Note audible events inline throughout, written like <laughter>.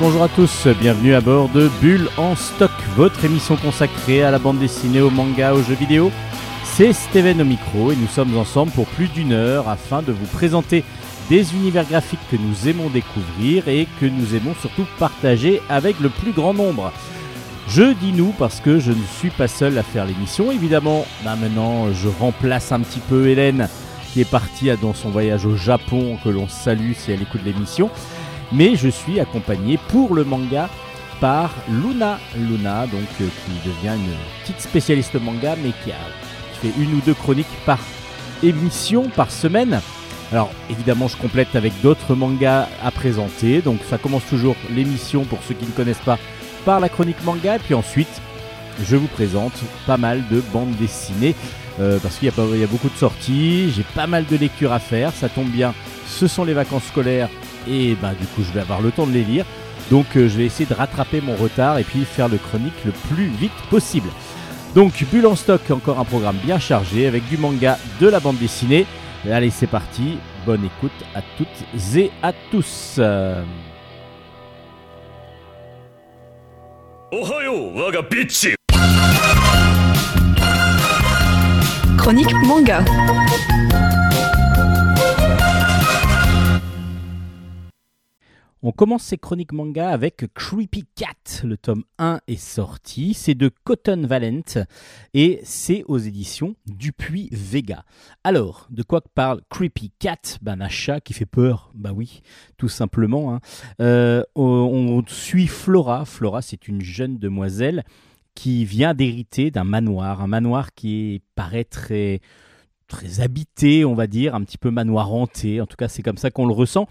Bonjour à tous, bienvenue à bord de Bulle en stock, votre émission consacrée à la bande dessinée, au manga, aux jeux vidéo. C'est Steven au micro et nous sommes ensemble pour plus d'une heure afin de vous présenter des univers graphiques que nous aimons découvrir et que nous aimons surtout partager avec le plus grand nombre. Je dis nous parce que je ne suis pas seul à faire l'émission. Évidemment, bah maintenant je remplace un petit peu Hélène qui est partie dans son voyage au Japon, que l'on salue si elle écoute l'émission. Mais je suis accompagné pour le manga par Luna. Luna, donc euh, qui devient une petite spécialiste manga, mais qui fait une ou deux chroniques par émission, par semaine. Alors évidemment, je complète avec d'autres mangas à présenter. Donc ça commence toujours l'émission pour ceux qui ne connaissent pas par la chronique manga, puis ensuite je vous présente pas mal de bandes dessinées euh, parce qu'il y a beaucoup de sorties, j'ai pas mal de lectures à faire, ça tombe bien, ce sont les vacances scolaires et bah, du coup je vais avoir le temps de les lire. Donc euh, je vais essayer de rattraper mon retard et puis faire le chronique le plus vite possible. Donc Bulle en stock, encore un programme bien chargé avec du manga, de la bande dessinée. Allez c'est parti, bonne écoute à toutes et à tous. Euh, おはよう我がビッチ Chronique manga. On commence ces chroniques manga avec Creepy Cat. Le tome 1 est sorti. C'est de Cotton Valent et c'est aux éditions Dupuis Vega. Alors, de quoi parle Creepy Cat? Ben, un chat qui fait peur. Bah oui, tout simplement. hein. Euh, on, on suit Flora. Flora, c'est une jeune demoiselle qui vient d'hériter d'un manoir. Un manoir qui paraît très très habité, on va dire, un petit peu manoir hanté. En tout cas, c'est comme ça qu'on le ressent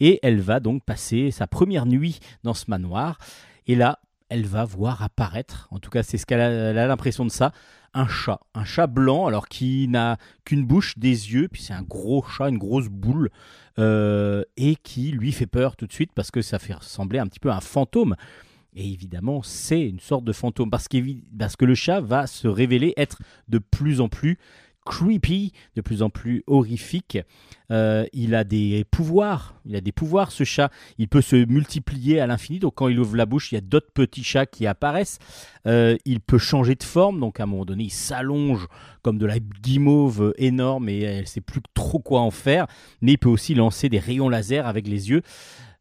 et elle va donc passer sa première nuit dans ce manoir. Et là, elle va voir apparaître, en tout cas c'est ce qu'elle a, l'impression de ça, un chat. Un chat blanc, alors qui n'a qu'une bouche, des yeux, puis c'est un gros chat, une grosse boule, euh, et qui lui fait peur tout de suite parce que ça fait ressembler un petit peu à un fantôme. Et évidemment, c'est une sorte de fantôme parce que le chat va se révéler être de plus en plus creepy, de plus en plus horrifique. Euh, il a des pouvoirs, il a des pouvoirs ce chat. Il peut se multiplier à l'infini. Donc quand il ouvre la bouche, il y a d'autres petits chats qui apparaissent. Euh, il peut changer de forme. Donc à un moment donné, il s'allonge comme de la guimauve énorme et elle sait plus trop quoi en faire. Mais il peut aussi lancer des rayons laser avec les yeux.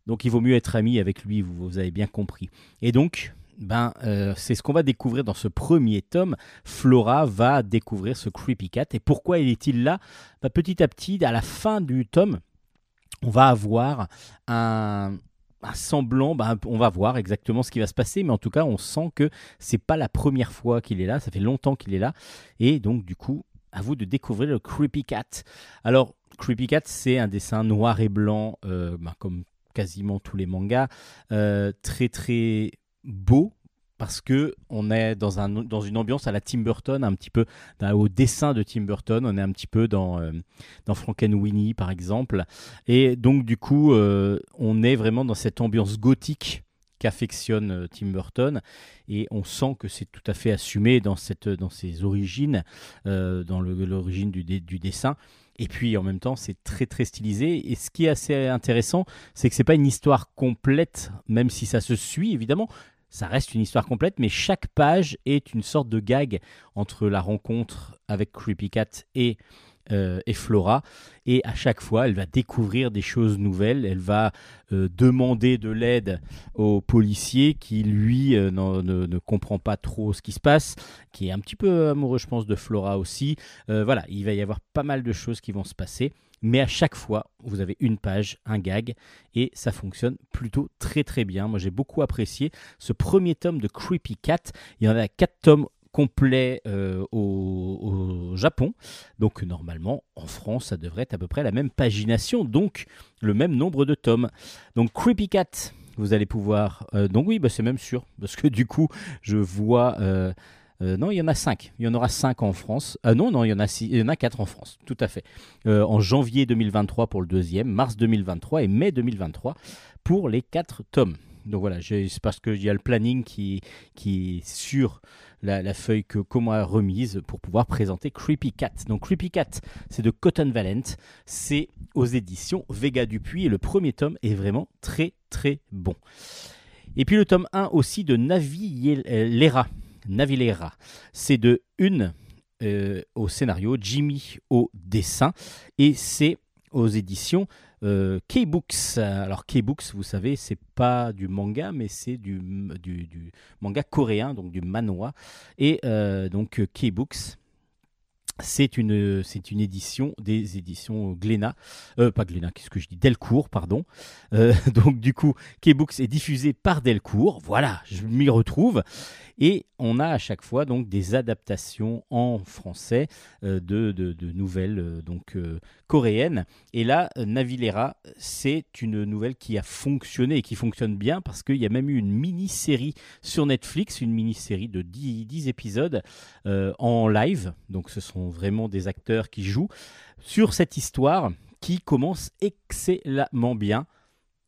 Donc il vaut mieux être ami avec lui, vous, vous avez bien compris. Et donc, ben, euh, c'est ce qu'on va découvrir dans ce premier tome. Flora va découvrir ce Creepy Cat. Et pourquoi il est-il là? Ben, Petit à petit, à la fin du tome, on va avoir un, semblant, ben, on va voir exactement ce qui va se passer, mais en tout cas, on sent que c'est pas la première fois qu'il est là, ça fait longtemps qu'il est là, et donc du coup, à vous de découvrir le Creepy Cat. Alors, Creepy Cat, c'est un dessin noir et blanc, euh, ben, comme quasiment tous les mangas, euh, très très beau. Parce que on est dans, un, dans une ambiance à la Tim Burton, un petit peu dans- au dessin de Tim Burton. On est un petit peu dans, euh, dans Frankenweenie, par exemple. Et donc, du coup, euh, on est vraiment dans cette ambiance gothique qu'affectionne euh, Tim Burton. Et on sent que c'est tout à fait assumé dans, cette, dans ses origines, euh, dans l'origine du, du dessin. Et puis en même temps, c'est très très stylisé. Et ce qui est assez intéressant, c'est que c'est pas une histoire complète, même si ça se suit évidemment. Ça reste une histoire complète, mais chaque page est une sorte de gag entre la rencontre avec Creepy Cat et, euh, et Flora. Et à chaque fois, elle va découvrir des choses nouvelles. Elle va euh, demander de l'aide au policier qui, lui, euh, ne, ne comprend pas trop ce qui se passe, qui est un petit peu amoureux, je pense, de Flora aussi. Voilà, il va y avoir pas mal de choses qui vont se passer. Mais à chaque fois, vous avez une page, un gag, et ça fonctionne plutôt très très bien. Moi, j'ai beaucoup apprécié ce premier tome de Creepy Cat. Il y en a quatre tomes complets euh, au, Japon. Donc normalement, en France, ça devrait être à peu près la même pagination, donc le même nombre de tomes. Donc Creepy Cat, vous allez pouvoir... euh, donc oui, bah, c'est même sûr, parce que du coup, je vois... euh, euh, non, il y en a 5. Il y en aura 5 en France. Euh, non, non, il y en a six- il y en a 4 en France, tout à fait. Euh, en janvier 2023 pour le deuxième, mars 2023 et mai 2023 pour les 4 tomes. Donc voilà, c'est parce qu'il y a le planning qui, qui est sur la, feuille que qu'on m'a remise pour pouvoir présenter Creepy Cat. Donc Creepy Cat, c'est de Cotton Valent, c'est aux éditions Vega Dupuis et le premier tome est vraiment très très bon. Et puis le tome 1 aussi de Navilera. Navilera. C'est de une euh, au scénario, Jimmy au dessin et c'est aux éditions euh, K-Books. Alors K-Books, vous savez, c'est pas du manga, mais c'est du, manga coréen, donc du manhwa. Et euh, donc K-Books, c'est une, c'est une édition des éditions Glénat, euh, pas Glénat, qu'est-ce que je dis, Delcourt, pardon. Euh, <laughs> donc du coup, K-Books est diffusé par Delcourt. Voilà, je m'y retrouve. Et on a à chaque fois donc des adaptations en français euh, de, de- nouvelles donc coréennes. Et là, Navilera, c'est une nouvelle qui a fonctionné et qui fonctionne bien parce qu'il y a même eu une mini-série sur Netflix, une mini-série de 10, 10 épisodes en live. Donc ce sont vraiment des acteurs qui jouent sur cette histoire qui commence excellemment bien.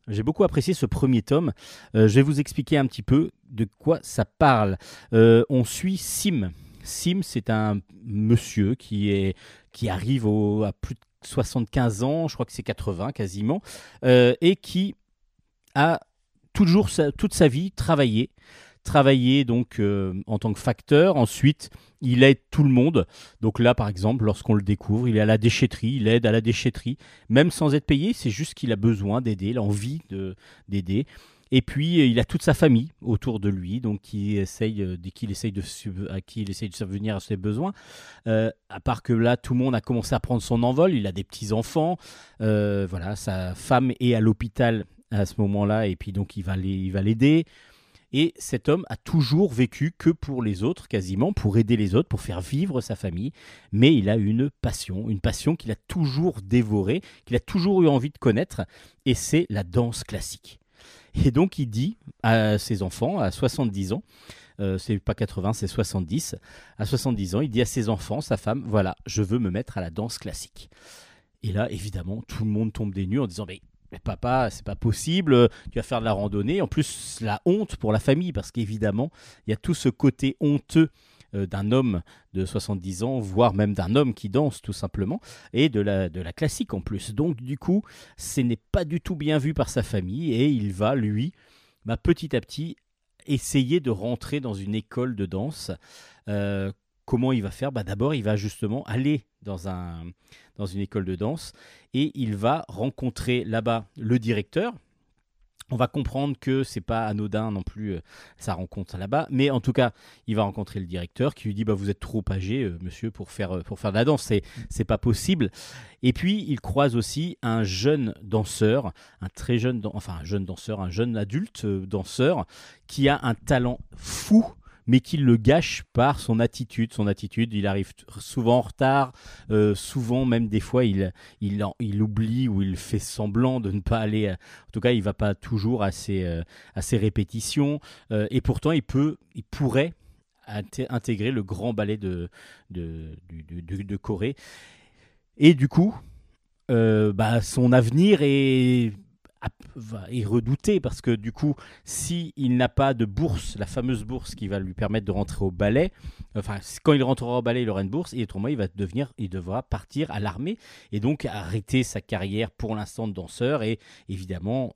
J'ai beaucoup apprécié ce premier tome. Euh, je vais vous expliquer un petit peu de quoi ça parle. Euh, on suit Sim. Sim, c'est un monsieur qui, est, qui arrive au- à plus de 75 ans, je crois que c'est 80 quasiment, euh, et qui a toujours toute sa vie travaillé. Travaillé donc euh, en tant que facteur. Ensuite, il aide tout le monde. Donc là, par exemple, lorsqu'on le découvre, il est à la déchetterie, il aide à la déchetterie, même sans être payé. C'est juste qu'il a besoin d'aider, il a envie de- d'aider. Et puis, euh, il a toute sa famille autour de lui, donc qui essaye, euh, qu'il essaye de à qui il essaye de subvenir à ses besoins. Euh, à part que là, tout le monde a commencé à prendre son envol. Il a des petits enfants. Euh, voilà, sa femme est à l'hôpital à ce moment-là, et puis donc il va l'aider. Et cet homme a toujours vécu que pour les autres, quasiment, pour aider les autres, pour faire vivre sa famille. Mais il a une passion, une passion qu'il a toujours dévorée, qu'il a toujours eu envie de connaître, et c'est la danse classique. Et donc il dit à ses enfants, à 70 ans, euh, c'est pas 80, c'est 70, à 70 ans, il dit à ses enfants, sa femme, voilà, je veux me mettre à la danse classique. Et là, évidemment, tout le monde tombe des nues en disant, mais papa, c'est pas possible, tu vas faire de la randonnée. En plus, la honte pour la famille, parce qu'évidemment, il y a tout ce côté honteux euh, d'un homme de 70 ans, voire même d'un homme qui danse tout simplement, et de la, de la classique en plus. Donc du coup, ce n'est pas du tout bien vu par sa famille, et il va, lui, bah, petit à petit, essayer de rentrer dans une école de danse. Euh, comment il va faire bah, D'abord, il va justement aller dans, un, dans une école de danse et il va rencontrer là-bas le directeur. On va comprendre que c'est pas anodin non plus euh, sa rencontre là-bas, mais en tout cas, il va rencontrer le directeur qui lui dit bah vous êtes trop âgé, euh, monsieur, pour faire euh, pour faire de la danse, c'est c'est pas possible. Et puis il croise aussi un jeune danseur, un très jeune, enfin un jeune danseur, un jeune adulte danseur qui a un talent fou mais qui le gâche par son attitude. Son attitude, il arrive souvent en retard, euh, souvent même des fois il, oublie ou il fait semblant de ne pas aller. à- En tout cas, il va pas toujours à ses, euh, répétitions. euh, et pourtant, il peut, il pourrait inté- intégrer le grand ballet de, Corée. Et du coup, euh, bah, son avenir est, est redouté parce que du coup, si il n'a pas de bourse, la fameuse bourse qui va lui permettre de rentrer au ballet, enfin, quand il rentrera au ballet, il aura une bourse et autrement, il va devenir, il devra partir à l'armée et donc arrêter sa carrière pour l'instant de danseur et évidemment,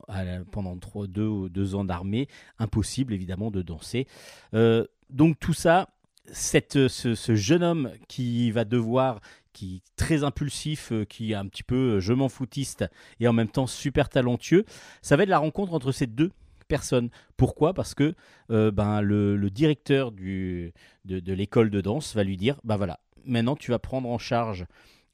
pendant trois, deux, deux ans d'armée, impossible évidemment de danser. Euh, donc tout ça, cette, ce, ce jeune homme qui va devoir, qui très impulsif, euh, qui est un petit peu euh, je m'en foutiste et en même temps super talentueux, ça va être la rencontre entre ces deux personnes. Pourquoi? Parce que euh, ben, le, directeur de, de l'école de danse va lui dire, bah voilà, maintenant tu vas prendre en charge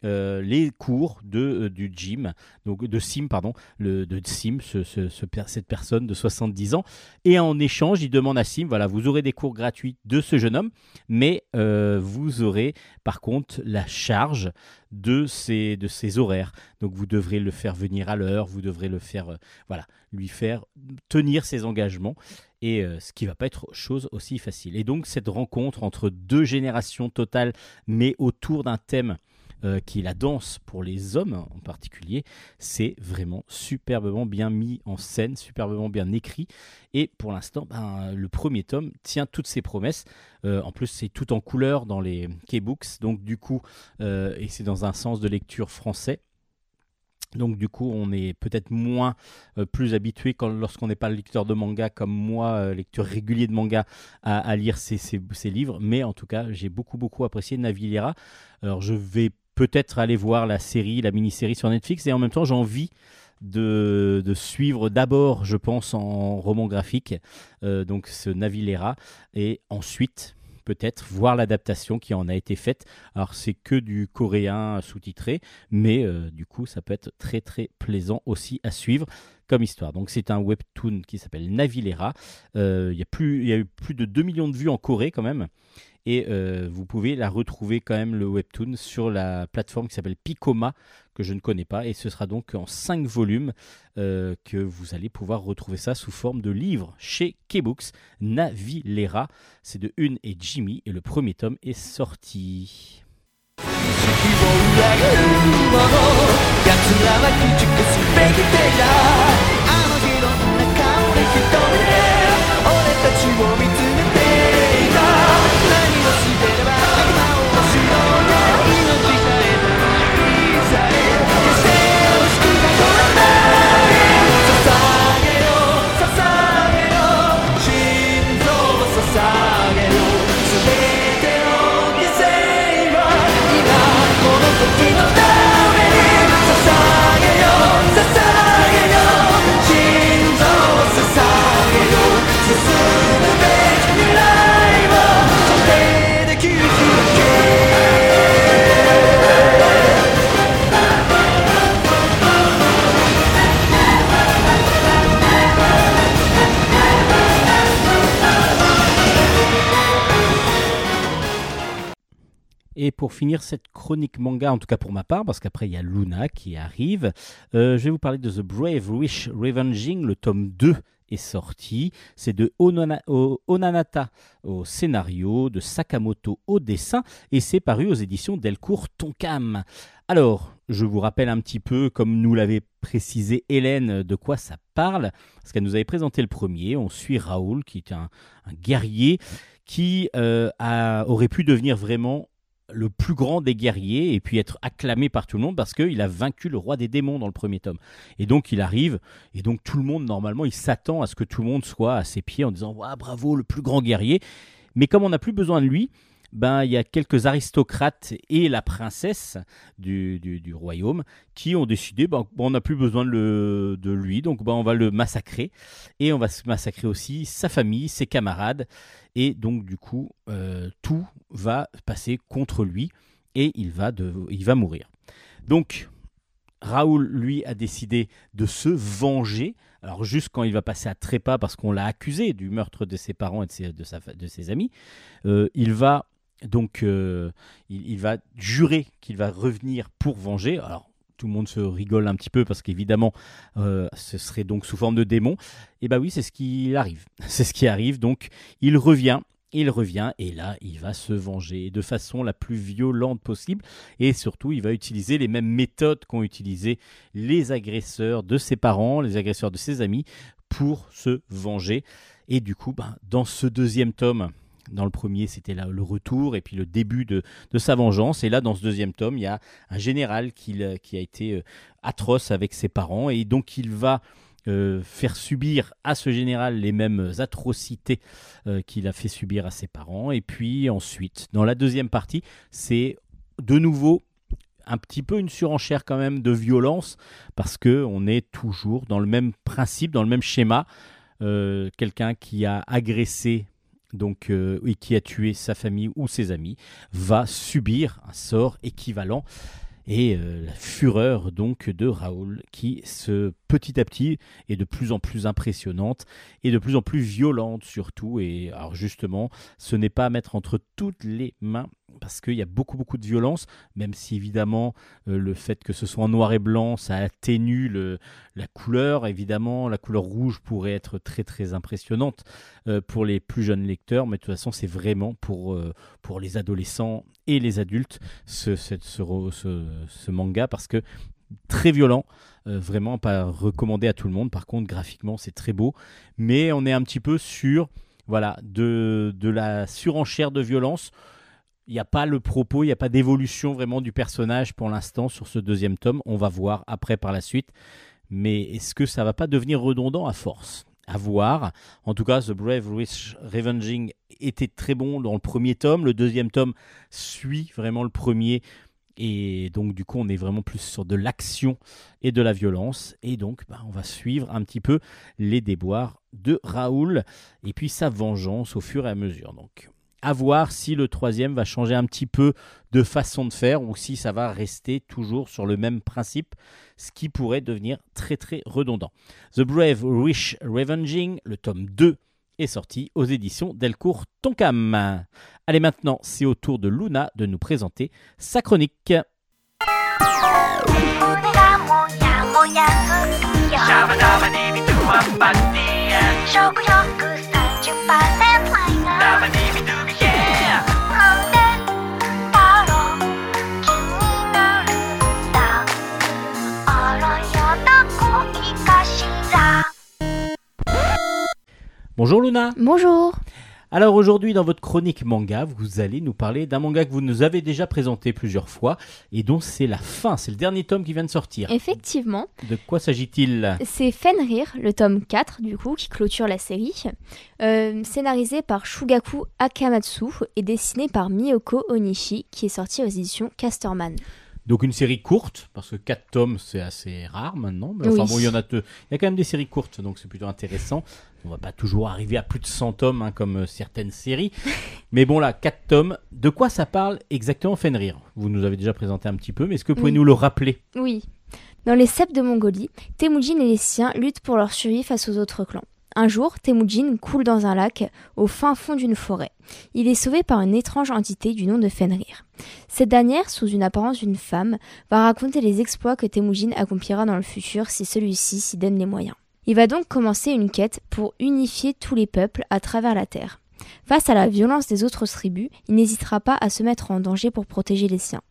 euh, les cours de, euh, du gym, donc de Sim, pardon, le, de Sim, cette personne de 70 ans. Et en échange, il demande à Sim, voilà, vous aurez des cours gratuits de ce jeune homme, mais euh, vous aurez par contre la charge de ses, de horaires. Donc vous devrez le faire venir à l'heure, vous devrez le faire, voilà, lui faire tenir ses engagements. Et ce qui va pas être chose aussi facile. Et donc cette rencontre entre deux générations totales, mais autour d'un thème euh, qui est la danse pour les hommes en particulier. C'est vraiment superbement bien mis en scène, superbement bien écrit. Et pour l'instant, ben, le premier tome tient toutes ses promesses. Euh, en plus, c'est tout en couleur dans les K-Books, donc du coup, euh, et c'est dans un sens de lecture français. Donc du coup, on est peut-être moins plus habitué lorsqu'on n'est pas lecteur de manga comme moi, lecteur régulier de manga, à, lire ces, livres. Mais en tout cas, j'ai beaucoup beaucoup apprécié Navillera. Alors je vais peut-être aller voir la série, la mini-série sur Netflix, et en même temps, j'ai envie de, de suivre d'abord, je pense, en roman graphique, euh, donc ce Navillera, et ensuite peut-être voir l'adaptation qui en a été faite. Alors c'est que du coréen sous-titré, mais euh, du coup ça peut être très très plaisant aussi à suivre comme histoire. Donc c'est un webtoon qui s'appelle Navillera. Euh, Il y, a y eu plus de 2 millions de vues en Corée quand même. Et euh, vous pouvez la retrouver quand même, le webtoon, sur la plateforme qui s'appelle Picoma, que je ne connais pas. Et ce sera donc en 5 volumes euh, que vous allez pouvoir retrouver ça sous forme de livre chez K-Books. Navillera, c'est de Une et Jimmy. Et le premier tome est sorti. あの日どんな顔で一人で俺たちを見つ Et pour finir cette chronique manga, en tout cas pour ma part, parce qu'après il y a Luna qui arrive, euh, je vais vous parler de The Brave Wish Revenging, le tome 2 est sorti. C'est de Onana- Onanata au scénario, de Sakamoto au dessin, et c'est paru aux éditions Delcourt Tonkam. Alors, je vous rappelle un petit peu, comme nous l'avait précisé Hélène, de quoi ça parle, parce qu'elle nous avait présenté le premier. On suit Raoul, qui est un, guerrier qui euh, aurait pu devenir vraiment le plus grand des guerriers et puis être acclamé par tout le monde parce qu'il a vaincu le roi des démons dans le premier tome. Et donc il arrive, et donc tout le monde, normalement, il s'attend à ce que tout le monde soit à ses pieds en disant Ouah, bravo, le plus grand guerrier. Mais comme on n'a plus besoin de lui, ben, il y a quelques aristocrates et la princesse du, du- du royaume qui ont décidé ben, on n'a plus besoin de, le- de lui, donc ben, on va le massacrer. Et on va massacrer aussi sa famille, ses camarades. Et donc, du coup, euh, tout va passer contre lui et il va, de, il va mourir. Donc, Raoul, lui, a décidé de se venger. Alors, juste quand il va passer à trépas parce qu'on l'a accusé du meurtre de ses parents et de ses, de ses amis, euh, il va donc euh, il, il va jurer qu'il va revenir pour venger. Alors, tout le monde se rigole un petit peu parce qu'évidemment, euh, ce serait donc sous forme de démon. Et bah oui, c'est ce qui arrive. <laughs> C'est ce qui arrive. Donc, il revient. Il revient et là, il va se venger de façon la plus violente possible. Et surtout, il va utiliser les mêmes méthodes qu'ont utilisé les agresseurs de ses parents, les agresseurs de ses amis, pour se venger. Et du coup, ben, dans ce deuxième tome, dans le premier, c'était le retour et puis le début de, sa vengeance. Et là, dans ce deuxième tome, il y a un général qui, l'a- qui a été euh, atroce avec ses parents. Et donc, il va euh, faire subir à ce général les mêmes atrocités euh, qu'il a fait subir à ses parents. Et puis ensuite, dans la deuxième partie, c'est de nouveau un petit peu une surenchère quand même de violence parce que on est toujours dans le même principe, dans le même schéma. Euh, Quelqu'un qui a agressé donc euh, et qui a tué sa famille ou ses amis va subir un sort équivalent. Et euh, la fureur donc de Raoul qui se petit à petit est de plus en plus impressionnante et de plus en plus violente surtout. Et alors justement ce n'est pas à mettre entre toutes les mains parce qu'il y a beaucoup beaucoup de violence, même si évidemment euh, le fait que ce soit en noir et blanc, ça atténue le- la couleur. Évidemment, la couleur rouge pourrait être très très impressionnante euh, pour les plus jeunes lecteurs, mais de toute façon, c'est vraiment pour, euh, pour les adolescents et les adultes ce, ce, manga, parce que très violent, vraiment pas recommandé à tout le monde. Par contre, graphiquement, c'est très beau, mais on est un petit peu sur voilà de, de la surenchère de violence. Il n'y a pas le propos, il n'y a pas d'évolution vraiment du personnage pour l'instant sur ce deuxième tome. On va voir après par la suite. Mais est-ce que ça va pas devenir redondant à force? À voir. En tout cas, The Brave Witch Revenging était très bon dans le premier tome. Le deuxième tome suit vraiment le premier. Et donc, du coup, on est vraiment plus sur de l'action et de la violence. Et donc, bah, on va suivre un petit peu les déboires de Raoul et puis sa vengeance au fur et à mesure. Donc, à voir si le troisième va changer un petit peu de façon de faire ou si ça va rester toujours sur le même principe, ce qui pourrait devenir très très redondant. The Brave Wish Revenging, le tome 2, est sorti aux éditions Delcourt Tonkam. Allez maintenant, c'est au tour de Luna de nous présenter sa chronique. Bonjour Luna Bonjour Alors aujourd'hui dans votre chronique manga, vous allez nous parler d'un manga que vous nous avez déjà présenté plusieurs fois et dont c'est la fin, c'est le dernier tome qui vient de sortir. Effectivement, De quoi s'agit-il? C'est Fenrir, le tome 4 du coup, qui clôture la série, euh, scénarisé par Shugaku Akamatsu et dessiné par Miyoko Onishi, qui est sorti aux éditions Casterman. Donc une série courte, parce que 4 tomes c'est assez rare maintenant, mais enfin Oui. bon il y en a deux. Il y a quand même des séries courtes, donc c'est plutôt intéressant. On va pas toujours arriver à plus de 100 tomes hein, comme euh, certaines séries. <laughs> mais bon là, 4 tomes. De quoi ça parle exactement Fenrir? Vous nous avez déjà présenté un petit peu, mais est-ce que vous pouvez Oui. nous le rappeler? Oui. Dans les steppes de Mongolie, Temujin et les siens luttent pour leur survie face aux autres clans. Un jour, Temujin coule dans un lac au fin fond d'une forêt. Il est sauvé par une étrange entité du nom de Fenrir. Cette dernière, sous une apparence d'une femme, va raconter les exploits que Temujin accomplira dans le futur si celui-ci s'y donne les moyens. Il va donc commencer une quête pour unifier tous les peuples à travers la terre. Face à la violence des autres tribus, il n'hésitera pas à se mettre en danger pour protéger les siens.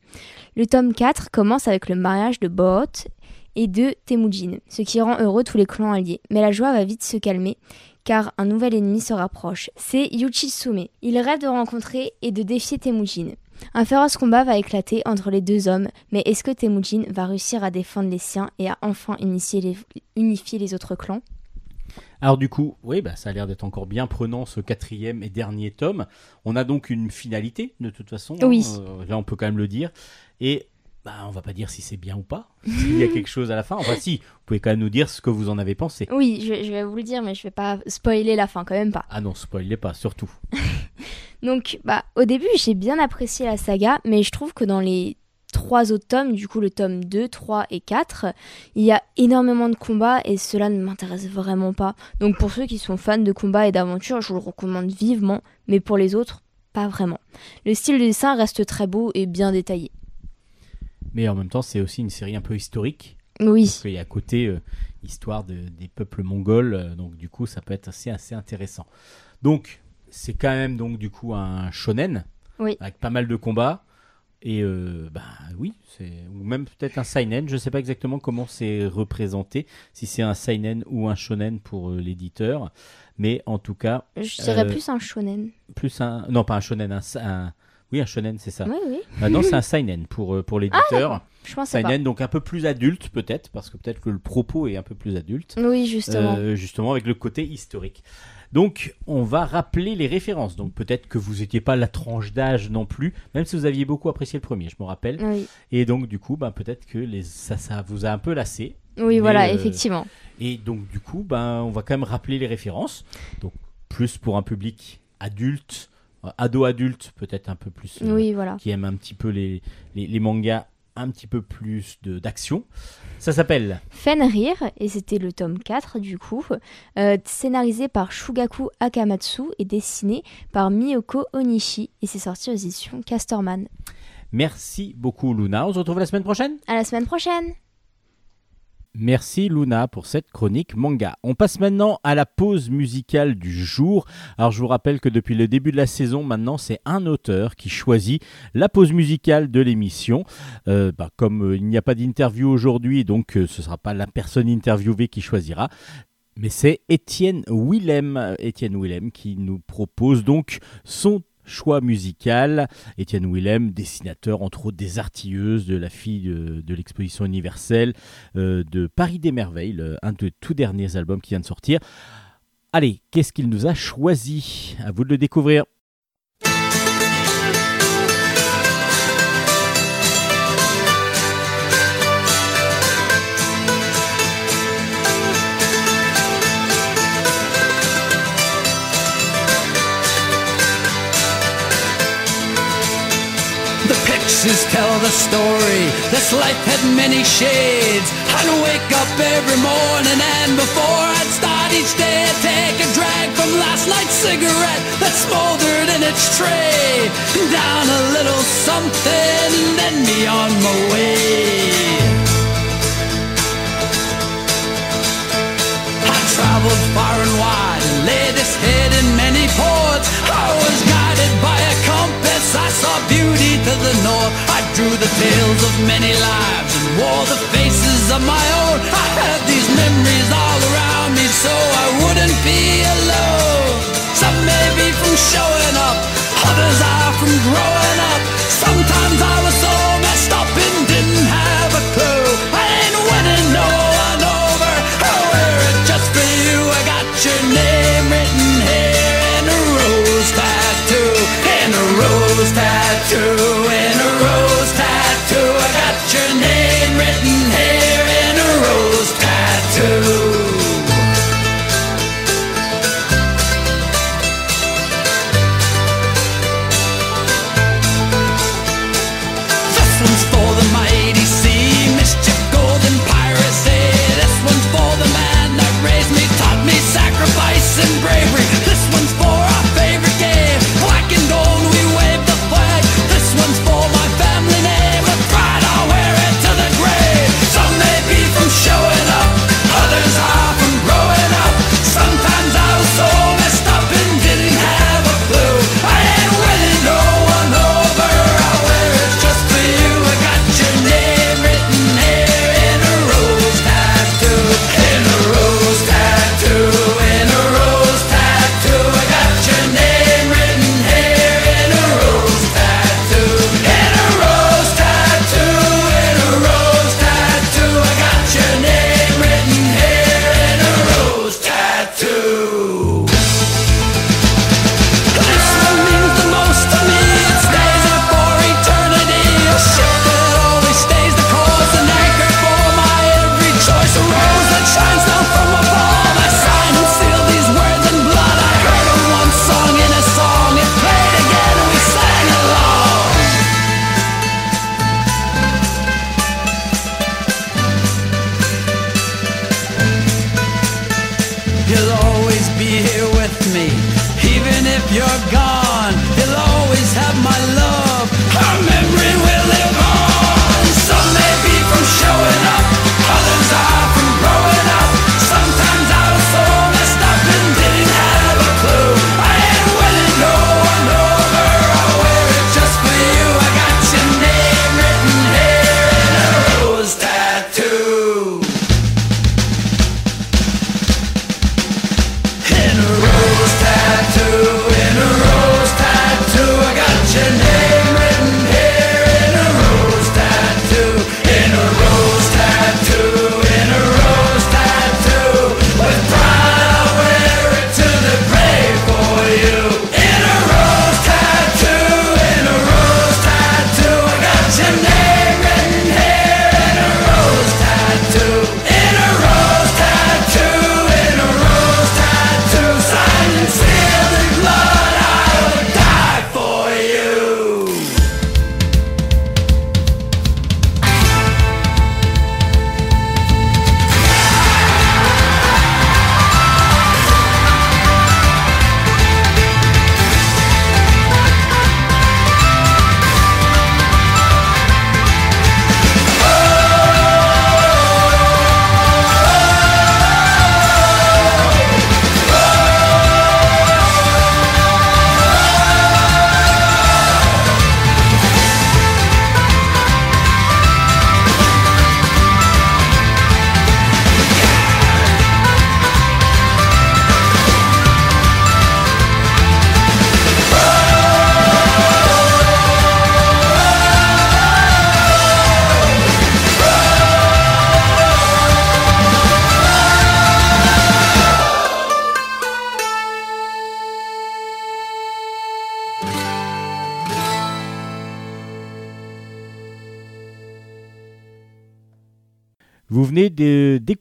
Le tome 4 commence avec le mariage de Boot et de Temujin, ce qui rend heureux tous les clans alliés. Mais la joie va vite se calmer, car un nouvel ennemi se rapproche. C'est Yuchisume. Il rêve de rencontrer et de défier Temujin. Un féroce combat va éclater entre les deux hommes, mais est-ce que Temujin va réussir à défendre les siens et à enfin initier les- unifier les autres clans? Alors du coup, oui, bah, ça a l'air d'être encore bien prenant ce quatrième et dernier tome. On a donc une finalité de toute façon. hein, Oui. euh, là, on peut quand même le dire. Et bah, on va pas dire si c'est bien ou pas. S'il y a quelque chose à la fin. Enfin si, vous pouvez quand même nous dire ce que vous en avez pensé. Oui, je, je vais vous le dire, mais je vais pas spoiler la fin quand même pas. Ah non, spoilez pas, surtout. Donc, bah, au début, j'ai bien apprécié la saga, mais je trouve que dans les trois autres tomes, du coup le tome 2, 3 et 4, il y a énormément de combats et cela ne m'intéresse vraiment pas. Donc pour ceux qui sont fans de combats et d'aventure, je vous le recommande vivement, mais pour les autres, pas vraiment. Le style de dessin reste très beau et bien détaillé. Mais en même temps, c'est aussi une série un peu historique. Oui, Parce qu'il y a à côté euh, histoire de- des peuples mongols. euh, donc du coup, ça peut être assez, assez intéressant. Donc, c'est quand même donc du coup un shonen. Oui. Avec pas mal de combats. Et euh, bah oui, c'est ou même peut-être un seinen. Je sais pas exactement comment c'est représenté, si c'est un seinen ou un shonen pour euh, l'éditeur. Mais en tout cas, je dirais Euh, plus un shonen. plus un non pas un shonen, un, un- oui un shonen c'est ça. Oui, oui, Ah non, c'est un seinen pour euh, pour l'éditeur. je pensais pas. seinen donc un peu plus adulte peut-être parce que peut-être que le propos est un peu plus adulte. Oui, justement. Justement avec le côté historique. Donc, on va rappeler les références. Donc, peut-être que vous n'étiez pas la tranche d'âge non plus, même si vous aviez beaucoup apprécié le premier, je me rappelle. Oui, Et donc, du coup, ben, peut-être que les, ça, ça vous a un peu lassé. oui voilà, euh, effectivement. Et donc, du coup, ben, on va quand même rappeler les références. Donc, plus pour un public adulte, euh, ado-adulte, peut-être un peu plus. euh, Oui, voilà. qui aime un petit peu les, les, les mangas un petit peu plus de- d'action. Ça s'appelle Fenrir, et c'était le tome 4 du coup, euh, scénarisé par Shugaku Akamatsu et dessiné par Miyoko Onishi, et c'est sorti aux éditions Casterman. Merci beaucoup Luna. On se retrouve la semaine prochaine. À la semaine prochaine Merci Luna pour cette chronique manga. On passe maintenant à la pause musicale du jour. Alors je vous rappelle que depuis le début de la saison, maintenant c'est un auteur qui choisit la pause musicale de l'émission. Euh, bah, comme euh, il n'y a pas d'interview aujourd'hui, donc euh, ce ne sera pas la personne interviewée qui choisira. Mais c'est Étienne Willem, Étienne Willem qui nous propose donc son choix musical. Étienne Willem, dessinateur entre autres des Artilleuses, de la fille de, de l'exposition universelle, euh, de Paris des Merveilles, le- un des tout derniers albums qui vient de sortir. Allez, qu'est-ce qu'il nous a choisi? À vous de le découvrir. Pictures tell the story. This life had many shades. I'd wake up every morning and before I'd start each day, I'd take a drag from last night's cigarette that smoldered in its tray. Down a little something, then be on my way. I traveled far and wide and laid this head in many ports. I was drew the tales of many lives and wore the faces of my own. I had these memories all around me so I wouldn't be alone. Some may be from showing up, others are from growing up. Sometimes I was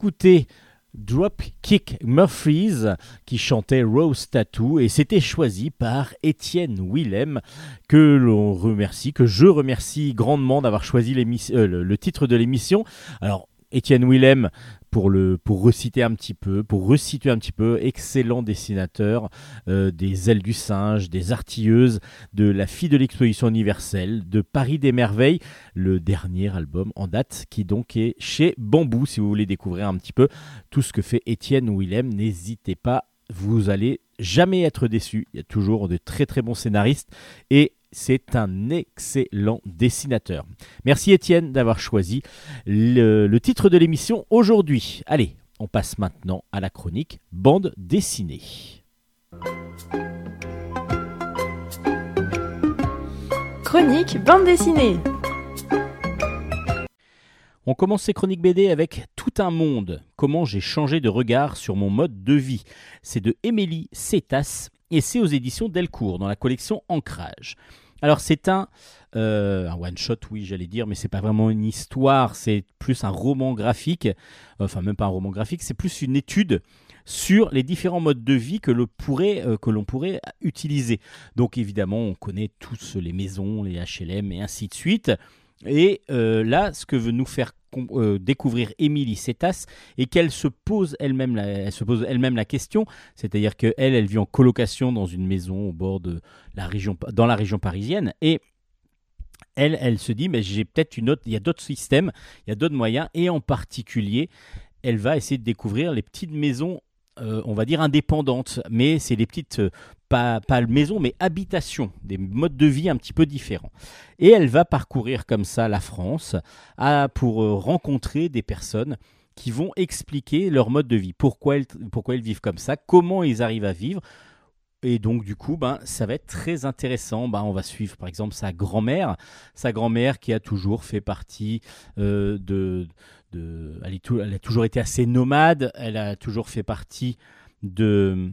d'écouter Dropkick Murphys qui chantait Rose Tattoo et c'était choisi par Étienne Willem que l'on remercie, que je remercie grandement d'avoir choisi euh, le, le titre de l'émission. Alors Étienne Willem, pour, le, pour reciter un petit peu, pour resituer un petit peu, excellent dessinateur euh, des ailes du singe, des artilleuses, de La fille de l'exposition universelle, de Paris des merveilles, le dernier album en date qui donc est chez Bambou. Si vous voulez découvrir un petit peu tout ce que fait Étienne Willem, n'hésitez pas, vous allez jamais être déçu. Il y a toujours de très très bons scénaristes et c'est un excellent dessinateur. Merci Étienne d'avoir choisi le, le titre de l'émission aujourd'hui. Allez, on passe maintenant à la chronique bande dessinée. Chronique bande dessinée. On commence ces chroniques BD avec Tout un monde, comment j'ai changé de regard sur mon mode de vie. C'est de Émilie Cetas et c'est aux éditions Delcourt dans la collection Ancrage. Alors c'est un, euh, un one shot, oui j'allais dire, mais c'est pas vraiment une histoire, c'est plus un roman graphique, enfin même pas un roman graphique, c'est plus une étude sur les différents modes de vie que l'on pourrait, euh, utiliser. Donc évidemment on connaît tous les maisons, les HLM et ainsi de suite. Et euh, là, ce que veut nous faire euh, découvrir Émilie Cetas et qu'elle se pose elle-même la, elle se pose elle-même la question, c'est-à-dire que elle, vit en colocation dans une maison au bord de la région, dans la région parisienne et elle, elle se dit, mais j'ai peut-être une autre, il y a d'autres systèmes, il y a d'autres moyens et en particulier, elle va essayer de découvrir les petites maisons. euh, on va dire indépendantes, mais c'est des petites, euh, pas, pas maisons, mais habitations, des modes de vie un petit peu différents. Et elle va parcourir comme ça la France pour euh, rencontrer des personnes qui vont expliquer leur mode de vie, pourquoi elles, pourquoi vivent comme ça, comment ils arrivent à vivre. Et donc du coup, ben, ça va être très intéressant. Ben, on va suivre par exemple sa grand-mère, sa grand-mère qui a toujours fait partie euh, de... de elle, elle a toujours été assez nomade, elle a toujours fait partie de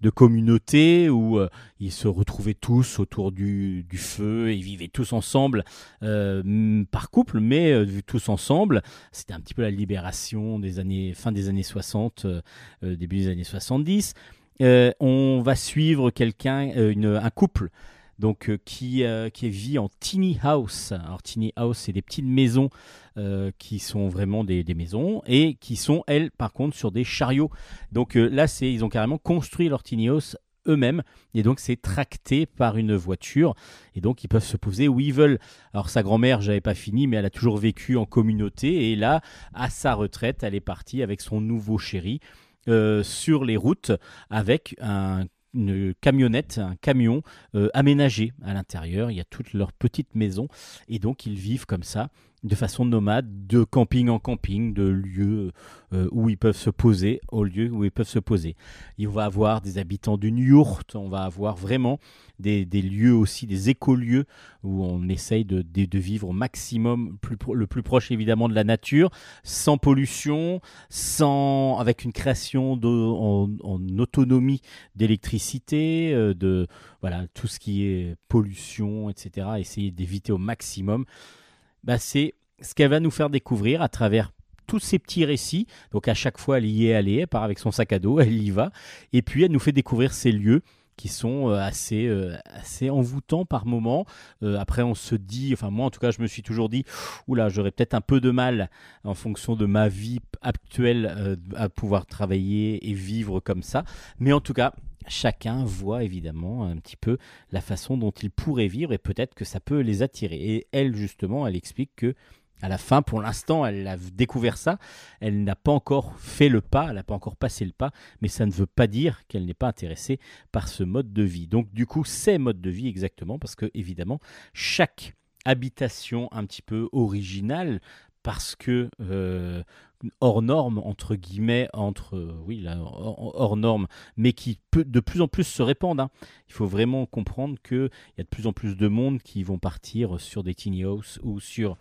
de communautés où euh, ils se retrouvaient tous autour du, feu, ils vivaient tous ensemble euh, par couple, mais euh, tous ensemble. C'était un petit peu la libération des années, fin des années 60, euh, euh, début des années 70. Euh, on va suivre quelqu'un, un couple. Donc, euh, qui, euh, qui vit en tiny house. Alors, tiny house, c'est des petites maisons euh, qui sont vraiment des, des maisons et qui sont, elles, par contre, sur des chariots. Donc là, c'est, ils ont carrément construit leur tiny house eux-mêmes et donc c'est tracté par une voiture et donc ils peuvent se poser où ils veulent. Alors sa grand-mère, j'avais pas fini, mais elle a toujours vécu en communauté et là, à sa retraite, elle est partie avec son nouveau chéri sur les routes avec un une camionnette, un camion euh, aménagé à l'intérieur. Il y a toutes leurs petites maisons et donc ils vivent comme ça de façon nomade, de camping en camping, de lieux euh, où ils peuvent se poser, au lieu où ils peuvent se poser. Il va avoir des habitants d'une yourte, on va avoir vraiment des, lieux aussi, des écolieux, où on essaye de, vivre au maximum, le plus proche évidemment de la nature, sans pollution, sans, avec une création en autonomie d'électricité, euh, de voilà, tout ce qui est pollution, etc. Essayer d'éviter au maximum bah, c'est ce qu'elle va nous faire découvrir à travers tous ces petits récits. Donc à chaque fois, elle y est allée, elle part avec son sac à dos, <laughs> elle y va. Et puis elle nous fait découvrir ces lieux qui sont euh, assez, euh, assez envoûtants par moments. Euh, après, on se dit, enfin moi en tout cas, je me suis toujours dit, oula, j'aurais peut-être un peu de mal en fonction de ma vie actuelle à pouvoir travailler et vivre comme ça. Mais en tout cas, chacun voit évidemment un petit peu la façon dont ils pourraient vivre et peut-être que ça peut les attirer. Et elle, justement, elle explique que à la fin, pour l'instant, elle a découvert ça. Elle n'a pas encore fait le pas, elle n'a pas encore passé le pas, mais ça ne veut pas dire qu'elle n'est pas intéressée par ce mode de vie. Donc, du coup, ces modes de vie exactement, parce que évidemment, chaque habitation un petit peu originale, parce que euh, hors norme entre guillemets, entre euh, oui, là, hors, norme, mais qui peut de plus en plus se répandent. hein. Il faut vraiment comprendre qu'il y a de plus en plus de monde qui vont partir sur des tiny houses ou sur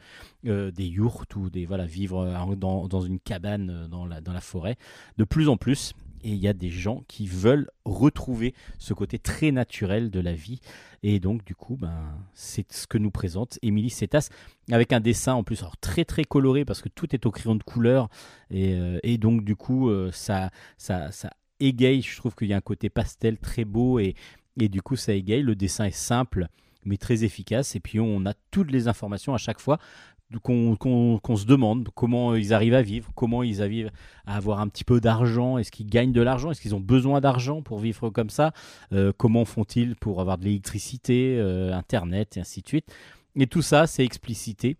euh, des yurts ou des voilà vivre euh, dans, une cabane dans la forêt. De plus en plus. Et il y a des gens qui veulent retrouver ce côté très naturel de la vie. Et donc, du coup, ben, c'est ce que nous présente Émilie Cetas, avec un dessin en plus très très coloré, parce que tout est au crayon de couleur. Et, euh, donc, du coup, euh, ça, ça, ça égaye. Je trouve qu'il y a un côté pastel très beau, et, et du coup, ça égaye. Le dessin est simple, mais très efficace. Et puis, on a toutes les informations à chaque fois qu'on qu'on se demande comment ils arrivent à vivre, comment ils arrivent à avoir un petit peu d'argent, est-ce qu'ils gagnent de l'argent, est-ce qu'ils ont besoin d'argent pour vivre comme ça, Euh, comment font-ils pour avoir de l'électricité, euh, Internet, et ainsi de suite? Et tout ça, c'est explicité.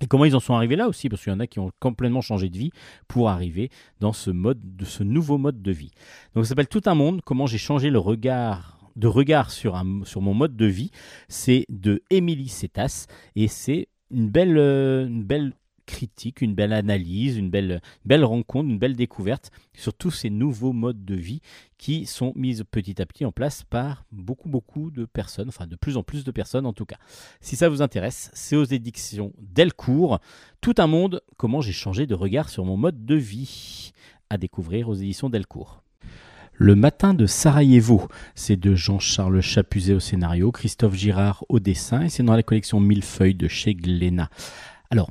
Et comment ils en sont arrivés là aussi, parce qu'il y en a qui ont complètement changé de vie pour arriver dans ce mode, de ce nouveau mode de vie. Donc ça s'appelle Tout un monde, comment j'ai changé le regard de regard sur, un, sur mon mode de vie, c'est de Émilie Cetas et c'est une belle, euh, une belle critique, une belle analyse, une belle, belle rencontre, une belle découverte sur tous ces nouveaux modes de vie qui sont mis petit à petit en place par beaucoup, beaucoup de personnes, enfin de plus en plus de personnes en tout cas. Si ça vous intéresse, c'est aux éditions Delcourt. Tout un monde, comment j'ai changé de regard sur mon mode de vie à découvrir aux éditions Delcourt. Le matin de Sarajevo, c'est de Jean-Charles Chapuzet au scénario, Christophe Girard au dessin, et c'est dans la collection Millefeuille de chez Glénat. Alors,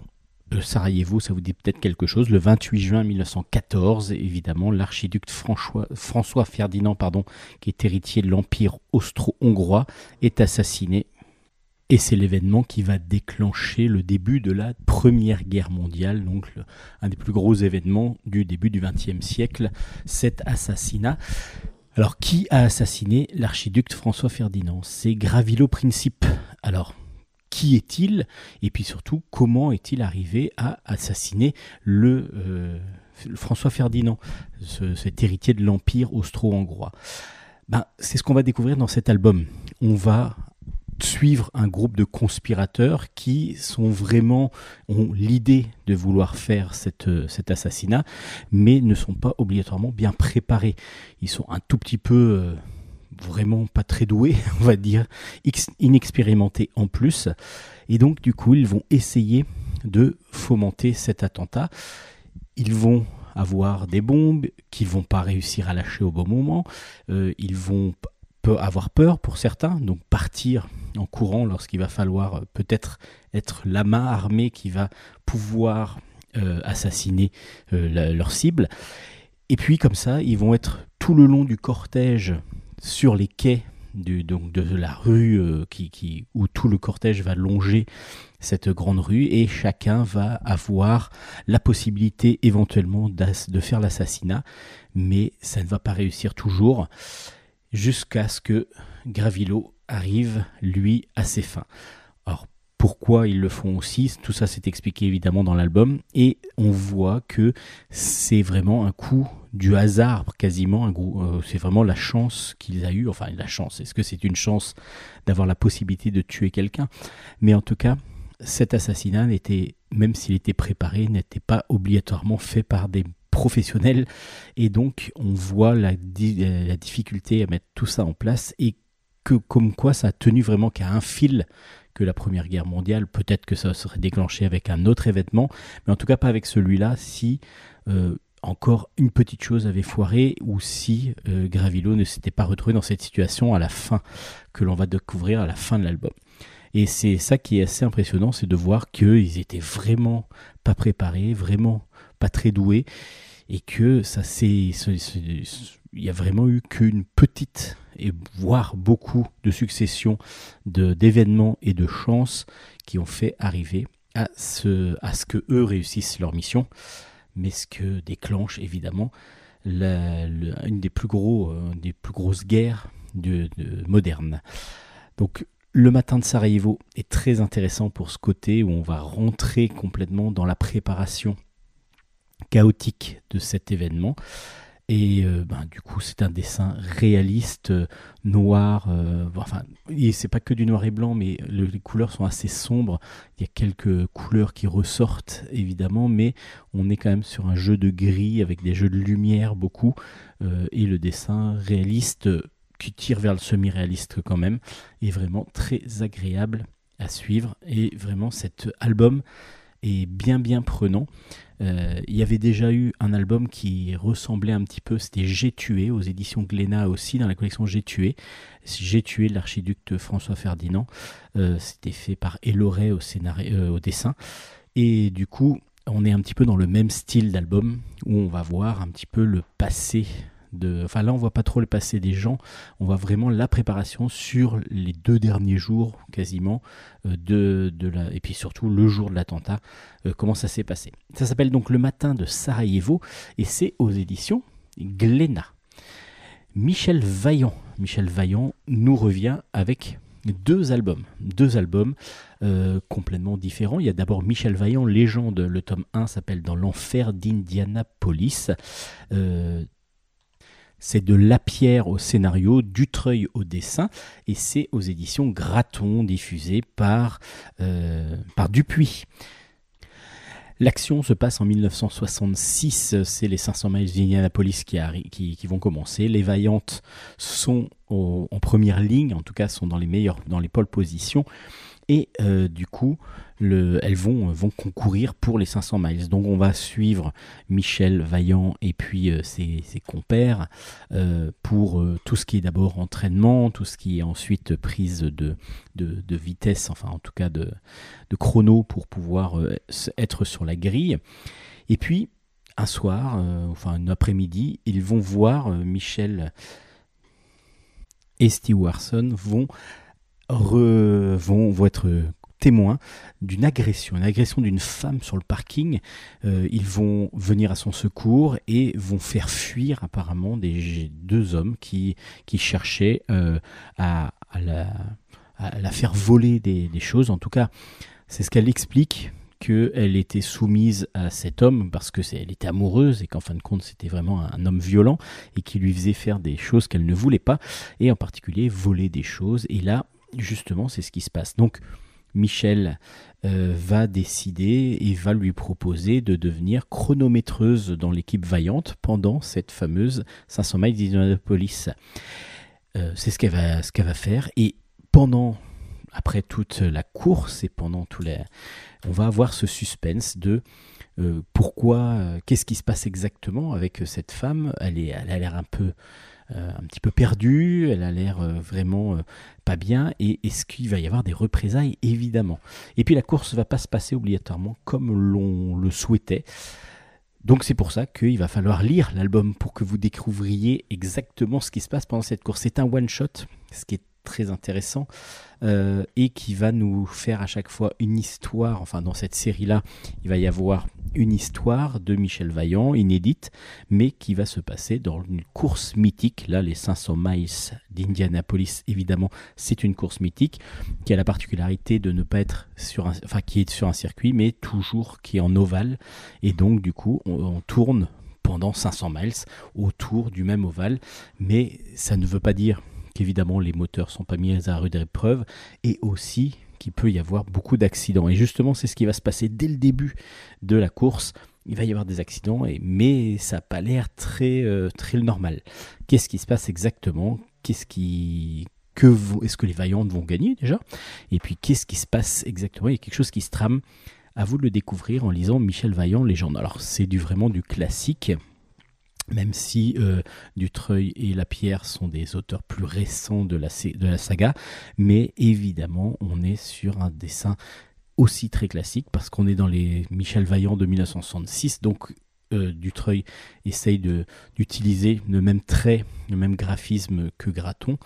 le Sarajevo, ça vous dit peut-être quelque chose. Le 28 juin 1914, évidemment, l'archiduc François Ferdinand, pardon, qui est héritier de l'Empire austro-hongrois, est assassiné. Et c'est l'événement qui va déclencher le début de la Première Guerre mondiale, donc un des plus gros événements du début du XXe siècle, cet assassinat. Alors, qui a assassiné l'archiduc François Ferdinand? C'est Gravilo Principe. Alors, qui est-il? Et puis surtout, comment est-il arrivé à assassiner le, euh, François Ferdinand, ce- cet héritier de l'Empire austro-hongrois? Ben, C'est ce qu'on va découvrir dans cet album. On va suivre un groupe de conspirateurs qui sont vraiment ont l'idée de vouloir faire cette, euh, cet assassinat, mais ne sont pas obligatoirement bien préparés. Ils sont un tout petit peu euh, vraiment pas très doués, <laughs> on va dire, ex- inexpérimentés en plus, et donc du coup ils vont essayer de fomenter cet attentat. Ils vont avoir des bombes qu'ils vont pas réussir à lâcher au bon moment. Euh, ils vont avoir peur pour certains, donc partir en courant lorsqu'il va falloir euh, peut-être être la main armée qui va pouvoir euh, assassiner euh, leur cible. Et puis comme ça, ils vont être tout le long du cortège sur les quais donc de la rue qui, où tout le cortège va longer cette grande rue et chacun va avoir la possibilité éventuellement de faire l'assassinat, mais ça ne va pas réussir toujours jusqu'à ce que Gravilo arrive, lui, à ses fins. Alors, pourquoi ils le font aussi Tout ça, c'est expliqué évidemment dans l'album, et on voit que c'est vraiment un coup du hasard, quasiment. Euh, c'est vraiment la chance qu'il a eu. Enfin, la chance. Est-ce que c'est une chance d'avoir la possibilité de tuer quelqu'un? Mais en tout cas, cet assassinat n'était, même s'il était préparé, n'était pas obligatoirement fait par des professionnels. Et donc, on voit la, la difficulté à mettre tout ça en place et que, comme quoi, ça a tenu vraiment qu'à un fil que la Première Guerre mondiale. Peut-être que ça serait déclenché avec un autre événement, mais en tout cas pas avec celui-là si euh, encore une petite chose avait foiré ou si euh, ne s'était pas retrouvé dans cette situation à la fin que l'on va découvrir à la fin de l'album. Et c'est ça qui est assez impressionnant, c'est de voir qu'ils étaient vraiment pas préparés, vraiment pas très doués, et que ça c'est- il y a vraiment eu qu'une petite et voire beaucoup de successions d'événements et de chances qui ont fait arriver à ce à que eux réussissent leur mission, mais ce que déclenche évidemment une des plus gros euh, des plus grosses guerres de, de- modernes. Donc le matin de Sarajevo est très intéressant pour ce côté où on va rentrer complètement dans la préparation chaotique de cet événement. Et euh, ben, du coup, c'est un dessin réaliste, euh, noir. euh, enfin, c'est pas que du noir et blanc, mais le- les couleurs sont assez sombres. Il y a quelques couleurs qui ressortent, évidemment, mais on est quand même sur un jeu de gris avec des jeux de lumière beaucoup. euh, et le dessin réaliste, qui tire vers le semi-réaliste quand même, est vraiment très agréable à suivre. Et vraiment, cet album est bien bien prenant. Euh, il y avait déjà eu un album qui ressemblait un petit peu, c'était J'ai tué aux éditions Glénat aussi, dans la collection J'ai tué. J'ai tué l'archiduc François Ferdinand. Euh, c'était fait par Eloré au, euh, au dessin. Et du coup, on est un petit peu dans le même style d'album où on va voir un petit peu le passé Enfin, là, on voit pas trop le passé des gens. On voit vraiment la préparation sur les deux derniers jours, quasiment, euh, de, la. Et puis surtout le jour de l'attentat, euh, comment ça s'est passé. Ça s'appelle donc Le matin de Sarajevo et c'est aux éditions Glénat. Michel Vaillant. Michel Vaillant nous revient avec deux albums, deux albums euh, complètement différents. Il y a d'abord Michel Vaillant, Légende, le tome 1 s'appelle Dans l'enfer d'Indianapolis. C'est de Lapierre au scénario, Dutreuil au dessin, et c'est aux éditions Graton, diffusé par, euh, par Dupuis. L'action se passe en 1966, c'est les 500 miles d'Indianapolis qui, qui, vont commencer. Les Vaillantes sont en première ligne, en tout cas sont dans les meilleures, dans les pôles positions. Et euh, du coup, le, elles vont, vont concourir pour les 500 miles. Donc on va suivre Michel Vaillant et puis euh, ses, compères euh, pour euh, tout ce qui est d'abord entraînement, tout ce qui est ensuite prise de, vitesse, enfin en tout cas de, chrono pour pouvoir euh, être sur la grille. Et puis, un soir, euh, enfin un après-midi, ils vont voir euh, Michel et Steve Warson vont, vont, vont être témoins d'une agression, une agression d'une femme sur le parking. Euh, ils vont venir à son secours et vont faire fuir apparemment des deux hommes qui, qui cherchaient euh, à, la, faire voler des, choses. En tout cas, c'est ce qu'elle explique qu'elle était soumise à cet homme parce que elle était amoureuse et qu'en fin de compte c'était vraiment un homme violent et qui lui faisait faire des choses qu'elle ne voulait pas et en particulier voler des choses et là justement c'est ce qui se passe donc Michel euh, va décider et va lui proposer de devenir chronométreuse dans l'équipe vaillante pendant cette fameuse 500 miles d'Indianapolis. Euh, c'est ce qu'elle va, ce qu'elle va faire et pendant après toute la course et pendant tout on va avoir ce suspense de euh, pourquoi, qu'est-ce qui se passe exactement avec cette femme? Elle, est, elle a l'air un peu, un petit peu perdue, elle a l'air euh, vraiment euh, pas bien. Et est-ce qu'il va y avoir des représailles? Évidemment. Et puis la course va pas se passer obligatoirement comme l'on le souhaitait. Donc c'est pour ça qu'il va falloir lire l'album pour que vous découvriez exactement ce qui se passe pendant cette course. C'est un one shot, ce qui est très intéressant euh, et qui va nous faire à chaque fois une histoire. Enfin, dans cette série-là, il va y avoir une histoire de Michel Vaillant, inédite, mais qui va se passer dans une course mythique. Là, les 500 miles d'Indianapolis, évidemment, c'est une course mythique qui a la particularité de ne pas être sur un, enfin, qui est sur un circuit, mais toujours qui est en ovale. Et donc, du coup, on, tourne pendant 500 miles autour du même ovale, mais ça ne veut pas dire qu'évidemment les moteurs sont pas mis à rude épreuve et aussi qu'il peut y avoir beaucoup d'accidents. Et justement, c'est ce qui va se passer dès le début de la course. Il va y avoir des accidents, et, mais ça n'a pas l'air très, euh, très normal. Qu'est-ce qui se passe exactement? Qu'est-ce qui que est-ce que les vaillantes vont gagner déjà? Et puis qu'est-ce qui se passe exactement? Il y a quelque chose qui se trame. À vous de le découvrir en lisant Michel Vaillant, Légende. Alors c'est du vraiment du classique même si euh, Dutreuil et Lapierre sont des auteurs plus récents de la, saga, mais évidemment, on est sur un dessin aussi très classique parce qu'on est dans les Michel Vaillant de 1966, donc euh, Dutreuil essaye d'utiliser le même trait, le même graphisme que Graton.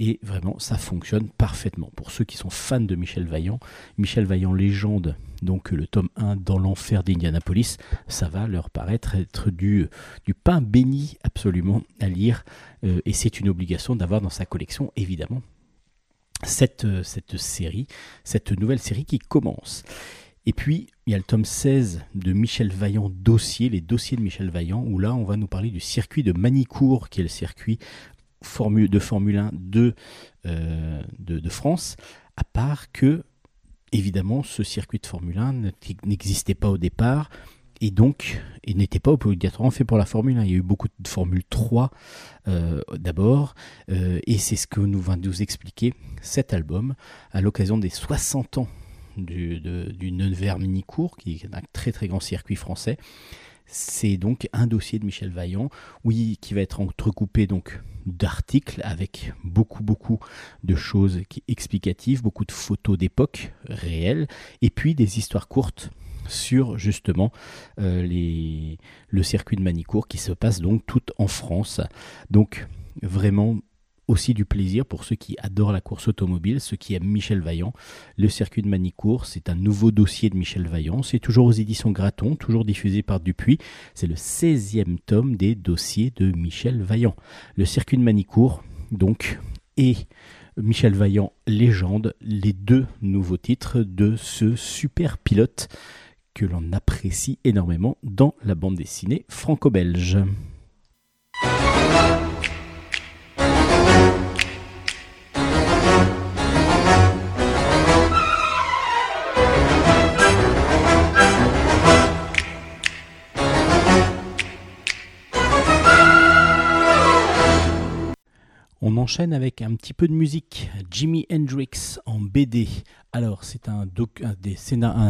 Et vraiment, ça fonctionne parfaitement. Pour ceux qui sont fans de Michel Vaillant, Michel Vaillant Légende, donc le tome 1 dans l'enfer d'Indianapolis, ça va leur paraître être du, pain béni absolument à lire. Euh, et c'est une obligation d'avoir dans sa collection, évidemment, cette, cette série, cette nouvelle série qui commence. Et puis, il y a le tome 16 de Michel Vaillant Dossier, les dossiers de Michel Vaillant, où là, on va nous parler du circuit de Manicourt, qui est le circuit Formule, de Formule 1 de, euh, de, de, France, à part que, évidemment, ce circuit de Formule 1 n'existait pas au départ, et donc, n'était pas obligatoirement fait pour la Formule 1. Il y a eu beaucoup de Formule 3 euh, d'abord, euh, et c'est ce que nous va nous expliquer cet album, à l'occasion des 60 ans du, de- du Minicourt, qui est un très très grand circuit français. C'est donc un dossier de Michel Vaillant, oui, qui va être entrecoupé donc d'articles avec beaucoup beaucoup de choses qui explicatives, beaucoup de photos d'époque réelles, et puis des histoires courtes sur justement euh, les, le circuit de Manicourt qui se passe donc tout en France. Donc vraiment aussi du plaisir pour ceux qui adorent la course automobile, ceux qui aiment Michel Vaillant. Le circuit de Manicourt, c'est un nouveau dossier de Michel Vaillant. C'est toujours aux éditions Graton, toujours diffusé par Dupuis. C'est le 16e tome des dossiers de Michel Vaillant. Le circuit de Manicourt, donc, et Michel Vaillant, légende, les deux nouveaux titres de ce super pilote que l'on apprécie énormément dans la bande dessinée franco-belge. On enchaîne avec un petit peu de musique. Jimi Hendrix en BD. Alors, c'est un,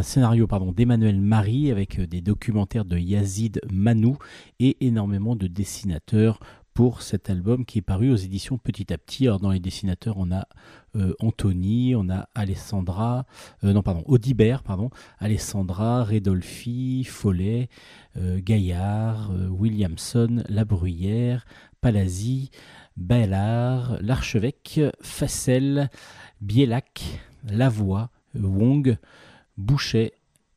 scénario d'Emmanuel Marie avec euh, des documentaires de Yazid Manou et énormément de dessinateurs pour cet album qui est paru aux éditions Petit à Petit. Alors, dans les dessinateurs, on a euh, Anthony, on a Alessandra, euh, non, pardon, Audibert, pardon, Alessandra, Redolfi, Follet, Gaillard, Williamson, La Bruyère, Palazzi, Ballard, L'Archevêque, Facel, Bielac, Lavoie, Wong, Bouchet,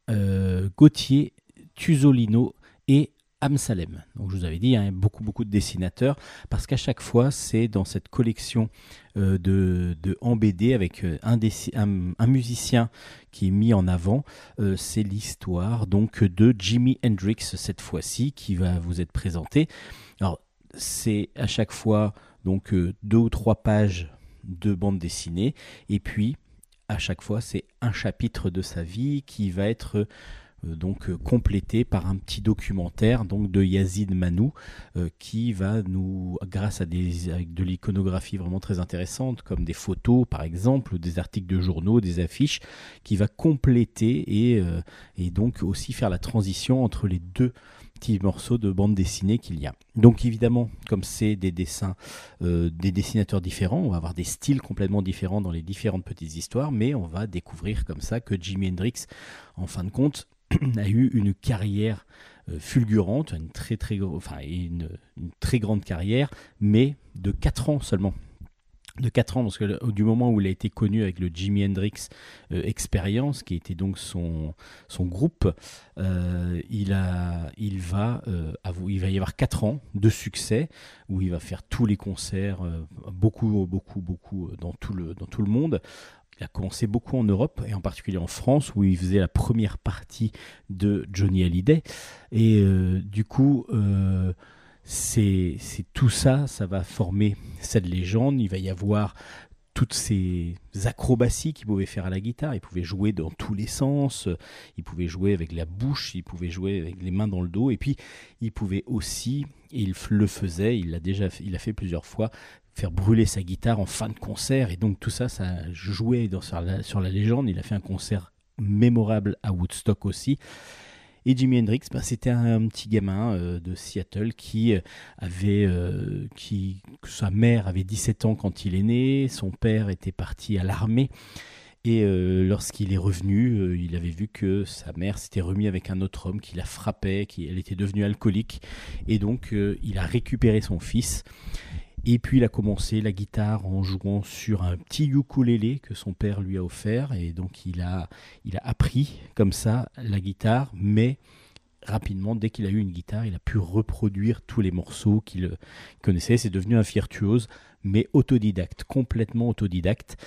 euh, Gauthier, Tuzolino et Amsalem. Donc je vous avais dit, hein, beaucoup beaucoup de dessinateurs, parce qu'à chaque fois, c'est dans cette collection euh, de, de en avec euh, un musicien qui est mis en avant. Euh, c'est l'histoire donc de Jimi Hendrix cette fois-ci qui va vous être présentée. Alors c'est à chaque fois donc euh, deux ou trois pages de bande dessinée. Et puis à chaque fois c'est un chapitre de sa vie qui va être euh, donc euh, complété par un petit documentaire donc de Yazid Manou qui va nous grâce à des de l'iconographie vraiment très intéressante comme des photos par exemple des articles de journaux des affiches qui va compléter et, et donc aussi faire la transition entre les deux morceaux de bande dessinée qu'il y a. Donc évidemment, comme c'est des dessins, euh, des dessinateurs différents, on va avoir des styles complètement différents dans les différentes petites histoires, mais on va découvrir comme ça que Jimi Hendrix, en fin de compte, <clears throat> a eu une carrière euh, fulgurante, une très très très grande carrière, mais de 4 ans seulement. De 4 ans, parce que du moment où il a été connu avec le Jimi Hendrix euh, Experience, qui était donc son, son groupe, euh, il, a, il, va, euh, il va y avoir 4 ans de succès où il va faire tous les concerts, beaucoup, beaucoup, beaucoup dans tout, le, dans tout le monde. Il a commencé beaucoup en Europe et en particulier en France où il faisait la première partie de Johnny Hallyday. Et du coup, c'est tout ça, ça va former cette légende. Il va y avoir toutes ces acrobaties qu'il pouvait faire à la guitare. Il pouvait jouer dans tous les sens. Il pouvait jouer avec la bouche. Il pouvait jouer avec les mains dans le dos. Et puis, il pouvait aussi, et il le faisait, il l'a déjà fait, il a fait plusieurs fois, faire brûler sa guitare en fin de concert. Et donc, tout ça, ça jouait sur la légende. Il a fait un concert mémorable à Woodstock aussi. Et Jimi Hendrix, ben, c'était un, petit gamin euh, de Seattle qui euh, avait, euh, qui, sa mère avait 17 ans quand il est né, son père était parti à l'armée. Et lorsqu'il est revenu, il avait vu que sa mère s'était remis avec un autre homme qui la frappait, qui elle était devenue alcoolique. Et donc, il a récupéré son fils. Et puis, il a commencé la guitare en jouant sur un petit ukulélé que son père lui a offert. Et donc, il a, il a appris comme ça la guitare, mais rapidement, dès qu'il a eu une guitare, il a pu reproduire tous les morceaux qu'il connaissait. C'est devenu un virtuose, mais autodidacte, complètement autodidacte.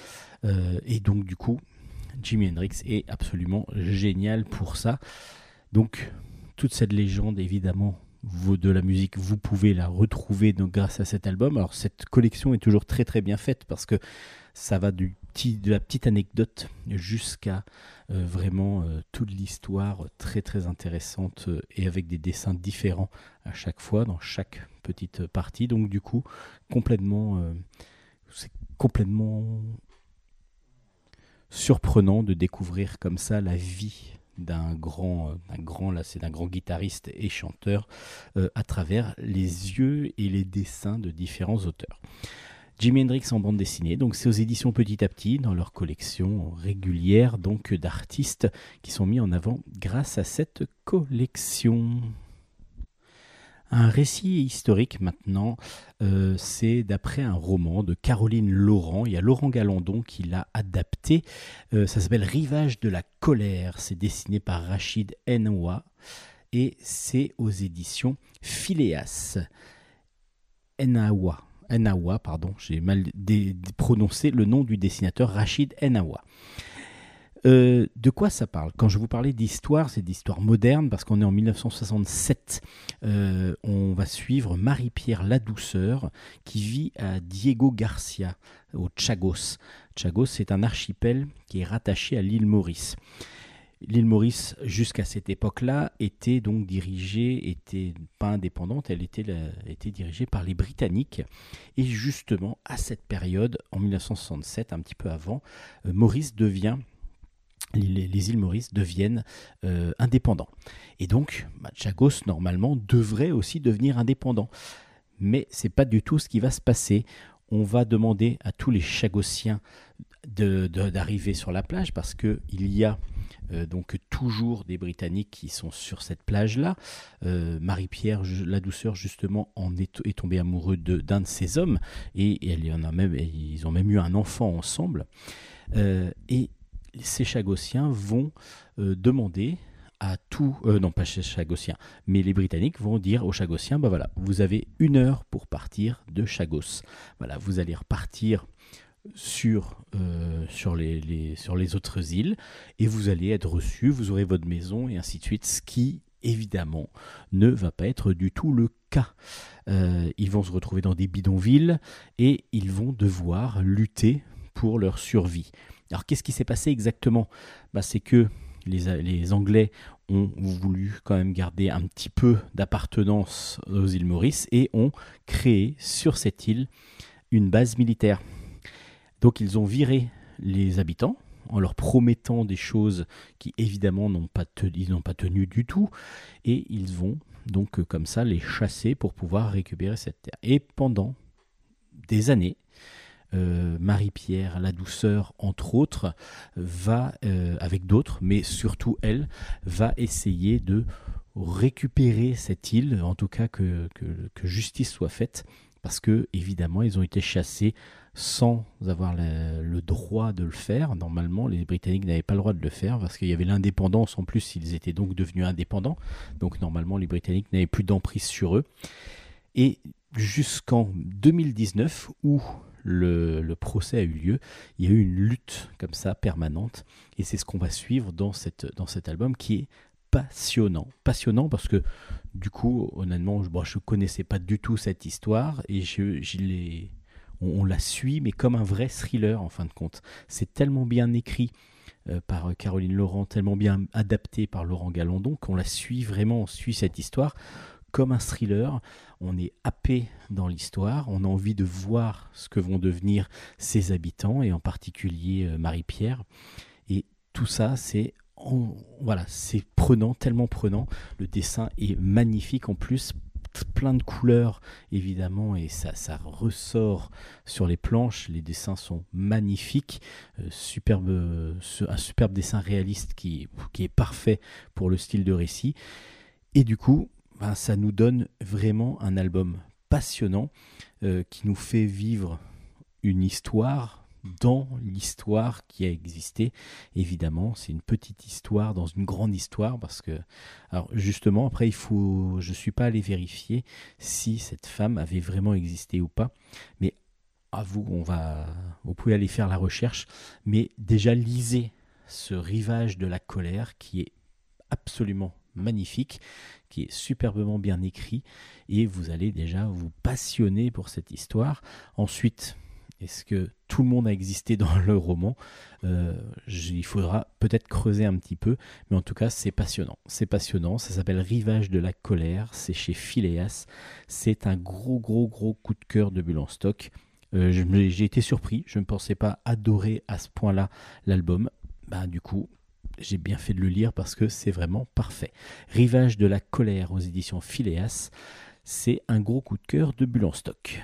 Euh, et donc, du coup, Jimi Hendrix est absolument génial pour ça. Donc, toute cette légende, évidemment, de la musique, vous pouvez la retrouver donc, grâce à cet album. Alors, cette collection est toujours très très bien faite parce que ça va du de la petite anecdote jusqu'à euh, vraiment euh, toute l'histoire très très intéressante euh, et avec des dessins différents à chaque fois dans chaque petite partie. Donc, du coup, complètement, c'est complètement surprenant de découvrir comme ça la vie d'un grand, euh, d'un d'un grand guitariste et chanteur euh, à travers les yeux et les dessins de différents auteurs. Jimi Hendrix en bande dessinée, donc c'est aux éditions Petit à Petit dans leur collection régulière donc d'artistes qui sont mis en avant grâce à cette collection. Un récit historique maintenant, euh, c'est d'après un roman de Caroline Laurent. Il y a Laurent Galandon qui l'a adapté. Euh, ça s'appelle Rivage de la colère. C'est dessiné par Rachid Enwa et c'est aux éditions Phileas. Enawa. Enawa, pardon, j'ai mal prononcé le nom du dessinateur Rachid Enawa. Euh, de quoi ça parle? Quand je vous parlais d'histoire, c'est d'histoire moderne parce qu'on est en 1967. Euh, on va suivre Marie-Pierre Ladouceur qui vit à Diego Garcia, au Chagos. Chagos, c'est un archipel qui est rattaché à l'île Maurice. L'île Maurice, jusqu'à cette époque-là, était donc dirigée, était pas indépendante, elle était, était dirigée par les Britanniques. Et justement, à cette période, en 1967, un petit peu avant, euh, Maurice devient les, les îles Maurice deviennent euh, indépendants. Et donc, Chagos, normalement, devrait aussi devenir indépendant. Mais c'est pas du tout ce qui va se passer. On va demander à tous les Chagossiens de- de- d'arriver sur la plage parce que il y a euh, donc toujours des Britanniques qui sont sur cette plage-là. Euh, Marie-Pierre, la douceur, justement, en est, est tombée amoureux de- d'un de, ces hommes et, elle y en a même, ils ont même eu un enfant ensemble. Et ces Chagossiens vont euh, demander à tout, euh, non pas chez Chagossiens, mais les Britanniques vont dire aux Chagossiens, bah voilà, vous avez une heure pour partir de Chagos. Voilà, vous allez repartir sur, euh, sur, les, autres îles et vous allez être reçus, vous aurez votre maison et ainsi de suite, ce qui évidemment ne va pas être du tout le cas. Ils vont se retrouver dans des bidonvilles et ils vont devoir lutter pour leur survie. Alors qu'est-ce qui s'est passé exactement? Bah, C'est que les, Anglais ont voulu quand même garder un petit peu d'appartenance aux îles Maurice et ont créé sur cette île une base militaire. Donc ils ont viré les habitants en leur promettant des choses qui évidemment n'ont pas, n'ont pas tenu du tout et ils vont donc comme ça les chasser pour pouvoir récupérer cette terre. Et pendant des années, euh, Marie-Pierre la douceur, entre autres, va, euh, avec d'autres, mais surtout elle, va essayer de récupérer cette île, en tout cas que, que, justice soit faite, parce que évidemment ils ont été chassés sans avoir le droit de le faire. Normalement, les Britanniques n'avaient pas le droit de le faire parce qu'il y avait l'indépendance. En plus, ils étaient donc devenus indépendants. Donc normalement, les Britanniques n'avaient plus d'emprise sur eux. Et jusqu'en 2019, où le, procès a eu lieu, il y a eu une lutte comme ça permanente. Et c'est ce qu'on va suivre dans, cette, dans cet album qui est passionnant. Passionnant parce que du coup, honnêtement, je ne connaissais pas du tout cette histoire et je, je l'ai- on, on la suit, mais comme un vrai thriller en fin de compte. C'est tellement bien écrit euh, par euh, Caroline Laurent, tellement bien adapté par Laurent Galandon qu'on la suit vraiment, on suit cette histoire comme un thriller. On est happé dans l'histoire, on a envie de voir ce que vont devenir ses habitants et en particulier euh, Marie-Pierre. Et tout ça, c'est voilà, c'est prenant, tellement prenant. Le dessin est magnifique en plus, plein de couleurs évidemment, et ça, ressort sur les planches. Les dessins sont magnifiques, Euh, superbe, euh, un superbe dessin réaliste qui, qui est parfait pour le style de récit. Et du coup, ben, ça nous donne vraiment un album passionnant euh, qui nous fait vivre une histoire dans l'histoire qui a existé. Évidemment, c'est une petite histoire dans une grande histoire parce que, alors justement, après, il faut, je suis pas allé vérifier si cette femme avait vraiment existé ou pas, mais à vous, on va, vous pouvez aller faire la recherche, mais déjà lisez ce rivage de la colère qui est absolument magnifique, qui est superbement bien écrit, et vous allez déjà vous passionner pour cette histoire. Ensuite, est-ce que tout le monde a existé <laughs> dans le roman? Euh, Il faudra peut-être creuser un petit peu, mais en tout cas, c'est passionnant. C'est passionnant. Ça s'appelle Rivage de la colère. C'est chez Phileas. C'est un gros, gros, gros coup de cœur de Bulle en stock. Euh, J'ai été surpris, je ne pensais pas adorer à ce point-là l'album. Bah, du coup, j'ai bien fait de le lire parce que c'est vraiment parfait. Rivage de la colère aux éditions Phileas, c'est un gros coup de cœur de Bulle en stock.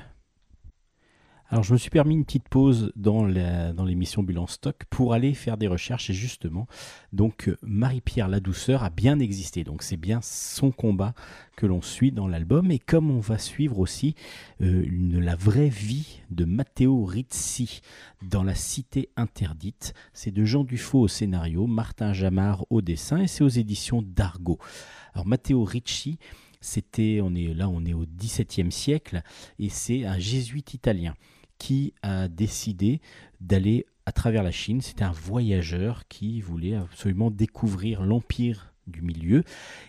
Alors je me suis permis une petite pause dans l'émission Bulle en stock pour aller faire des recherches et justement donc euh, Marie-Pierre La Douceur a bien existé donc c'est bien son combat que l'on suit dans l'album et comme on va suivre aussi euh, la vraie vie de Matteo Rizzi dans La Cité Interdite. C'est de Jean Dufaux au scénario, Martin Jamard au dessin et c'est aux éditions d'Argo. Alors Matteo Ricci, c'était, on est là, on est au XVIIe siècle et c'est un jésuite italien qui a décidé d'aller à travers la Chine. C'était un voyageur qui voulait absolument découvrir l'empire du milieu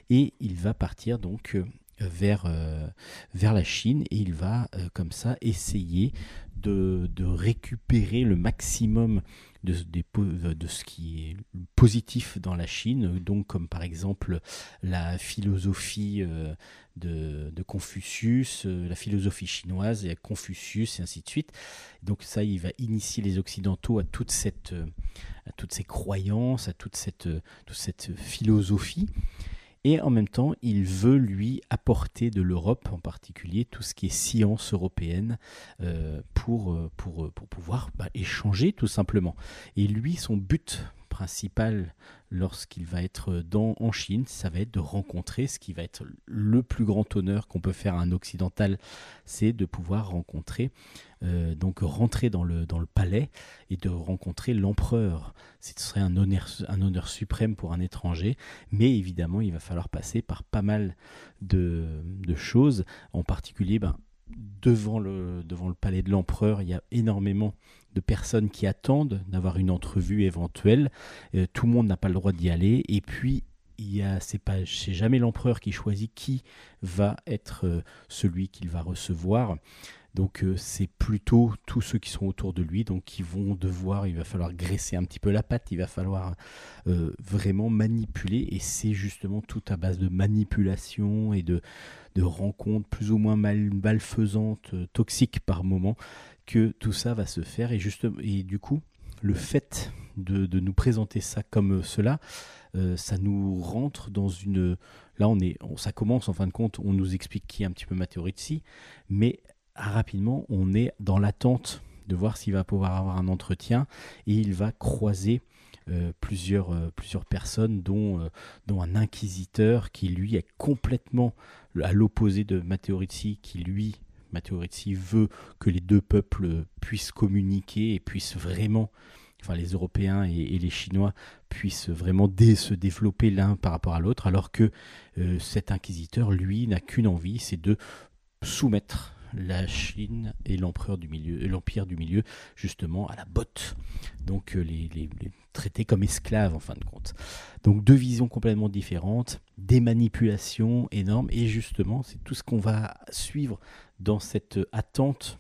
et il va partir donc euh, vers, euh, vers la Chine et il va euh, comme ça essayer de récupérer le maximum de, ce qui est positif dans la Chine, donc comme par exemple la philosophie euh, de, de Confucius, euh, la philosophie chinoise et Confucius et ainsi de suite. Donc ça, il va initier les Occidentaux à toute cette, euh, à toutes ces croyances, à toute cette, toute cette philosophie. Et en même temps, il veut lui apporter de l'Europe en particulier tout ce qui est science européenne euh, pour, euh, pour, euh, pour pouvoir bah, échanger tout simplement. Et lui, son but principal lorsqu'il va être dans, en Chine, ça va être de rencontrer ce qui va être le plus grand honneur qu'on peut faire à un occidental, c'est de pouvoir rencontrer, euh, donc rentrer dans le, dans le palais et de rencontrer l'empereur. Ce serait un honneur, un honneur suprême pour un étranger, mais évidemment, il va falloir passer par pas mal de, de choses, en particulier, ben, devant le, devant le palais de l'empereur, il y a énormément de personnes qui attendent d'avoir une entrevue éventuelle. Euh, tout le monde n'a pas le droit d'y aller. Et puis, il y a, c'est jamais l'empereur qui choisit qui va être euh, celui qu'il va recevoir. Donc euh, c'est plutôt tous ceux qui sont autour de lui, donc qui vont devoir, il va falloir graisser un petit peu la patte, il va falloir vraiment manipuler, et c'est justement tout à base de manipulation et de, de rencontres plus ou moins mal, malfaisantes, toxiques par moment, que tout ça va se faire, et, justement, et du coup, le fait de, nous présenter ça comme cela, euh, ça nous rentre dans une... Là, on est, on- ça commence en fin de compte, on nous explique qui est un petit peu Matteo mais rapidement, on est dans l'attente de voir s'il va pouvoir avoir un entretien et il va croiser euh, plusieurs, euh, plusieurs personnes, dont, dont un inquisiteur qui, lui, est complètement à l'opposé de Matteo Rizzi, qui, lui, Matteo Rizzi veut que les deux peuples puissent communiquer et puissent vraiment, enfin les Européens et, les Chinois puissent vraiment se développer l'un par rapport à l'autre, alors que euh, cet inquisiteur, lui, n'a qu'une envie, c'est de soumettre la Chine et l'empereur du milieu, et l'empire du milieu, justement à la botte. Donc euh, les traiter comme esclaves en fin de compte. Donc deux visions complètement différentes, des manipulations énormes, et justement c'est tout ce qu'on va suivre dans cette attente.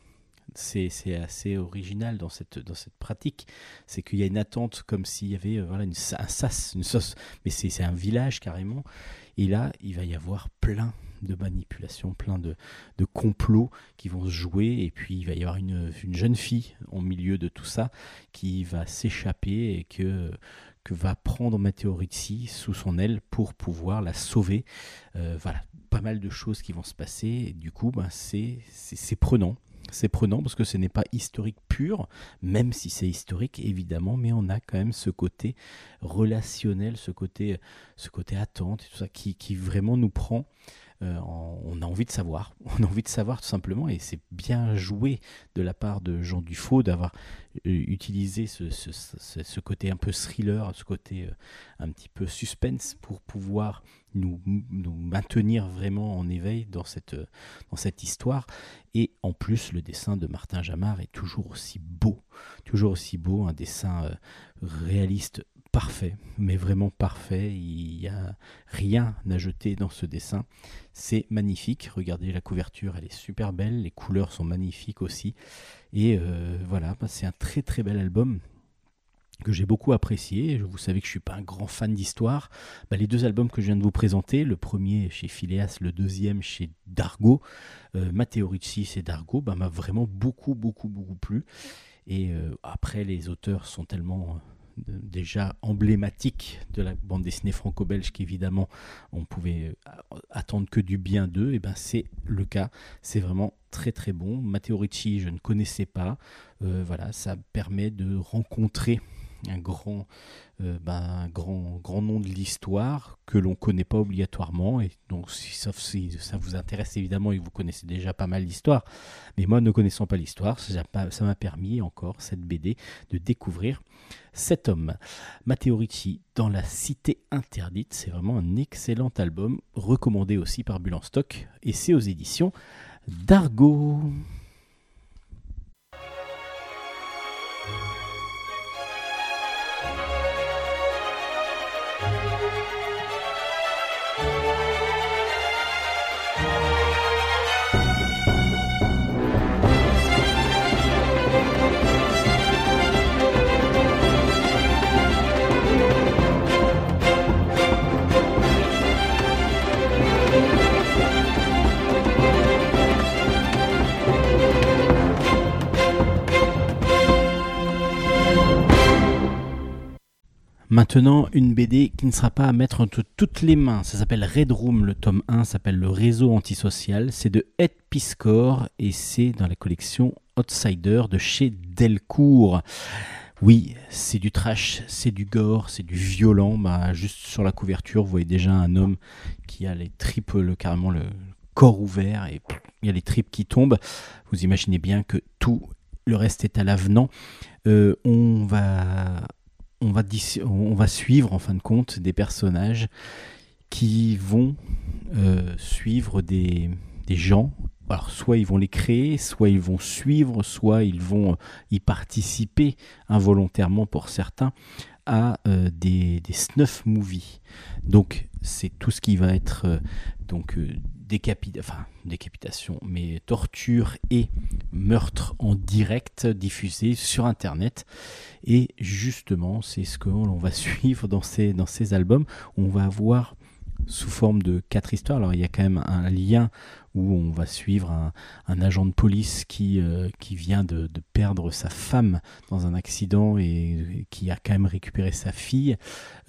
C'est assez original dans cette, pratique. C'est qu'il y a une attente comme s'il y avait euh, voilà, un sas, mais c'est un village carrément. Et là, il va y avoir plein de manipulations, plein de, complots qui vont se jouer. Et puis, il va y avoir une, une jeune fille au milieu de tout ça qui va s'échapper et que, va prendre Matteo Rizzi sous son aile pour pouvoir la sauver. Euh, voilà, pas mal de choses qui vont se passer. Et du coup, ben, c'est prenant. C'est prenant parce que ce n'est pas historique pur, même si c'est historique évidemment, mais on a quand même ce côté relationnel, ce côté, ce côté attente, et tout ça qui, qui vraiment nous prend. Euh, on a envie de savoir, <laughs> on a envie de savoir tout simplement, et c'est bien joué de la part de Jean Dufaux d'avoir euh, utilisé ce, ce- ce- ce côté un peu thriller, ce côté euh, un petit peu suspense pour pouvoir nous, maintenir vraiment en éveil dans cette, dans cette histoire. Et en plus, le dessin de Martin Jamard est toujours aussi beau, toujours aussi beau, un dessin euh, réaliste parfait, mais vraiment parfait. Il n'y a rien à jeter dans ce dessin. C'est magnifique. Regardez la couverture, elle est super belle. Les couleurs sont magnifiques aussi. Et euh, voilà, bah, c'est un très très bel album. Que j'ai beaucoup apprécié. Vous savez que je suis pas un grand fan d'histoire. Bah, les deux albums que je viens de vous présenter, le premier chez Phileas, le deuxième chez Dargo, euh, Matteo Ricci et Dargo, bah, m'a vraiment beaucoup, beaucoup, beaucoup plu. Et euh, après, les auteurs sont tellement euh, déjà emblématiques de la bande dessinée franco-belge qu'évidemment on pouvait attendre que du bien d'eux. Et ben c'est le cas. C'est vraiment très très bon. Matteo Ricci, je ne connaissais pas. Voilà, ça permet de rencontrer un grand, euh, ben, grand, grand nom de l'histoire que l'on ne connaît pas obligatoirement. Et donc, si, sauf si ça vous intéresse évidemment et que vous connaissez déjà pas mal l'histoire. Mais moi, ne connaissant pas l'histoire, ça m'a- permis encore, cette BD, de découvrir cet homme. Matteo Ricci dans La Cité Interdite. C'est vraiment un excellent album, recommandé aussi par Bulle en Stock. Et c'est aux éditions d'Argo. Maintenant, une BD qui ne sera pas à mettre entre toutes les mains. Ça s'appelle Red Room, le tome 1 s'appelle Le réseau antisocial. C'est de Ed Piscor et c'est dans la collection Outsider de chez Delcourt. Oui, c'est du trash, c'est du gore, c'est du violent. Bah, juste sur la couverture, vous voyez déjà un homme qui a les tripes, le, carrément le corps ouvert et il y a les tripes qui tombent. Vous imaginez bien que tout le reste est à l'avenant. Euh, on va on va, suivre en fin de compte des personnages qui vont euh, suivre des, gens. Alors soit ils vont les créer, soit ils vont suivre, soit ils vont y participer involontairement pour certains à euh, des, snuff movies. Donc c'est tout ce qui va être euh, euh, décapi- enfin, décapitation, mais torture et meurtre en direct diffusé sur Internet. Et justement, c'est ce que l'on va <laughs> suivre dans ces, dans ces albums. On va avoir sous forme de quatre histoires. Alors il y a quand même un lien où on va suivre un, agent de police qui, euh, qui vient de, perdre sa femme dans un accident et, qui a quand même récupéré sa fille.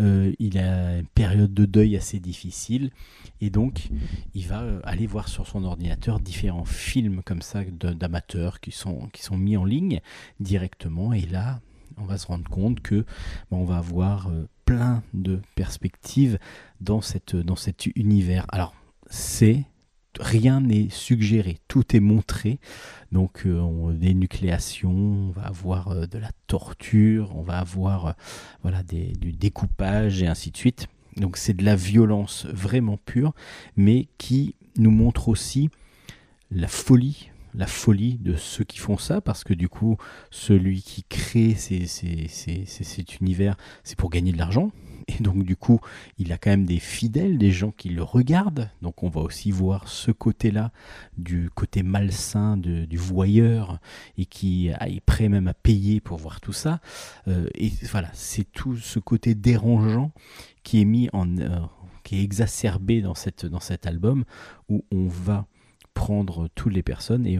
Euh, il a une période de deuil assez difficile et donc il va euh, aller voir sur son ordinateur différents films comme ça d'amateurs qui sont, qui sont mis en ligne directement et là on va se rendre compte que ben, on va avoir plein de perspectives dans, cette, dans cet univers. Alors, c'est rien n'est suggéré, tout est montré. Donc, euh, on- des nucléations, on va avoir euh, de la torture, on va avoir euh, voilà, des, du découpage et ainsi de suite. Donc, c'est de la violence vraiment pure, mais qui nous montre aussi la folie la folie de ceux qui font ça parce que du coup celui qui crée cet univers c'est pour gagner de l'argent et donc du coup il a quand même des fidèles des gens qui le regardent. Donc on va aussi voir ce côté là du côté malsain du voyeur et qui est prêt même à payer pour voir tout ça. Euh, et voilà c'est tout ce côté dérangeant qui est mis en euh, qui est exacerbé dans cet album où on va prendre toutes les personnes et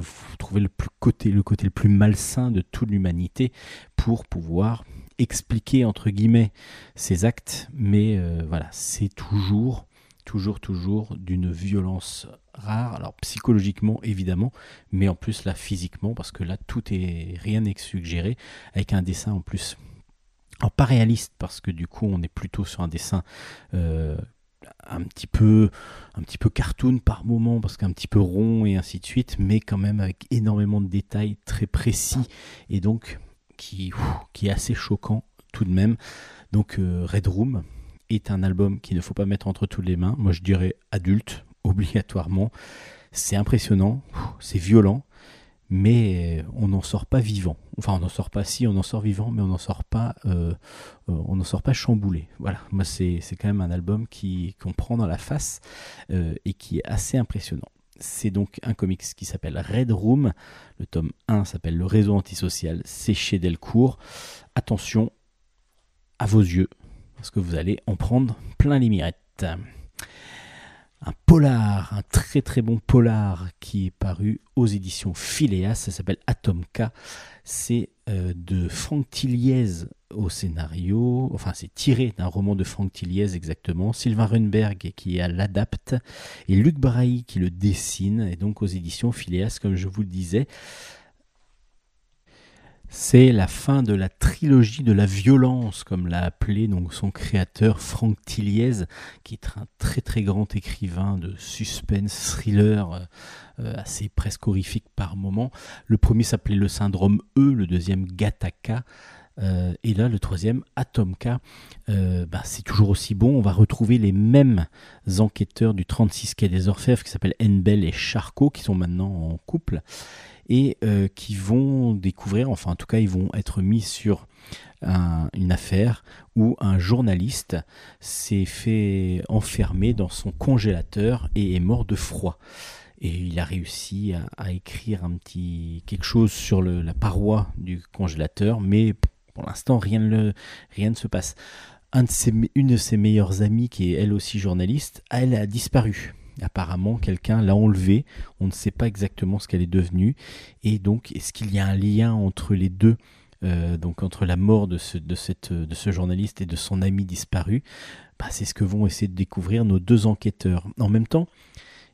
côté le côté le plus malsain de toute l'humanité pour pouvoir expliquer entre guillemets ces actes mais euh, voilà c'est toujours toujours toujours d'une violence rare. Alors psychologiquement évidemment mais en plus là physiquement parce que là tout est rien n'est suggéré avec un dessin en plus alors pas réaliste parce que du coup on est plutôt sur un dessin euh, un petit peu un petit peu cartoon par moment parce qu'un petit peu rond et ainsi de suite mais quand même avec énormément de détails très précis. Et donc qui, est assez choquant tout de même donc euh, Red Room est un album qu'il ne faut pas mettre entre toutes les mains moi je dirais adulte <laughs> obligatoirement c'est impressionnant c'est violent mais on n'en sort pas vivant. Enfin, on n'en sort pas si, on en sort vivant, mais on n'en sort pas, euh, euh, on sort pas chamboulé. Voilà, moi c'est quand même un album qui qu'on prend dans la face et qui est assez impressionnant. C'est donc un comics qui s'appelle Red Room. Le tome 1 s'appelle Le réseau antisocial. C'est chez Delcourt. Attention, à vos yeux, parce que vous allez en prendre plein les mirettes. Un polar, un très très bon polar qui est paru aux éditions Phileas, ça s'appelle Atomka. C'est de Franck Tilliez au scénario, enfin c'est tiré d'un roman de Franck Tilliez exactement, Sylvain Runberg qui l'adapte et Luc Brahi qui le dessine, et donc aux éditions Phileas comme je vous le disais. C'est la fin de la trilogie de la violence, comme l'a appelé donc son créateur Franck Tilliez, qui est un très très grand écrivain de suspense, thriller, euh, euh, assez presque horrifique par moment. Le premier s'appelait Le Syndrome E, le deuxième Gattaca. Euh, et là, le troisième, Atomka, bah, c'est toujours aussi bon. On va retrouver les mêmes enquêteurs du 36 Quai des Orfèvres qui s'appellent Enbel et Charcot, qui sont maintenant en couple et euh, qui vont découvrir, enfin en tout cas ils vont être mis sur une affaire où un journaliste s'est fait enfermer dans son congélateur et est mort de froid. Et il a réussi à, écrire un petit quelque chose sur la paroi du congélateur, mais pour l'instant rien, ne, rien ne se passe. Une de ses meilleures amies, qui est elle aussi journaliste, elle a disparu. Apparemment, quelqu'un l'a enlevée. On ne sait pas exactement ce qu'elle est devenue. Et donc, est-ce qu'il y a un lien entre les deux euh, donc entre la mort de ce journaliste et de son ami disparu, bah, c'est ce que vont essayer de découvrir nos deux enquêteurs. En même temps,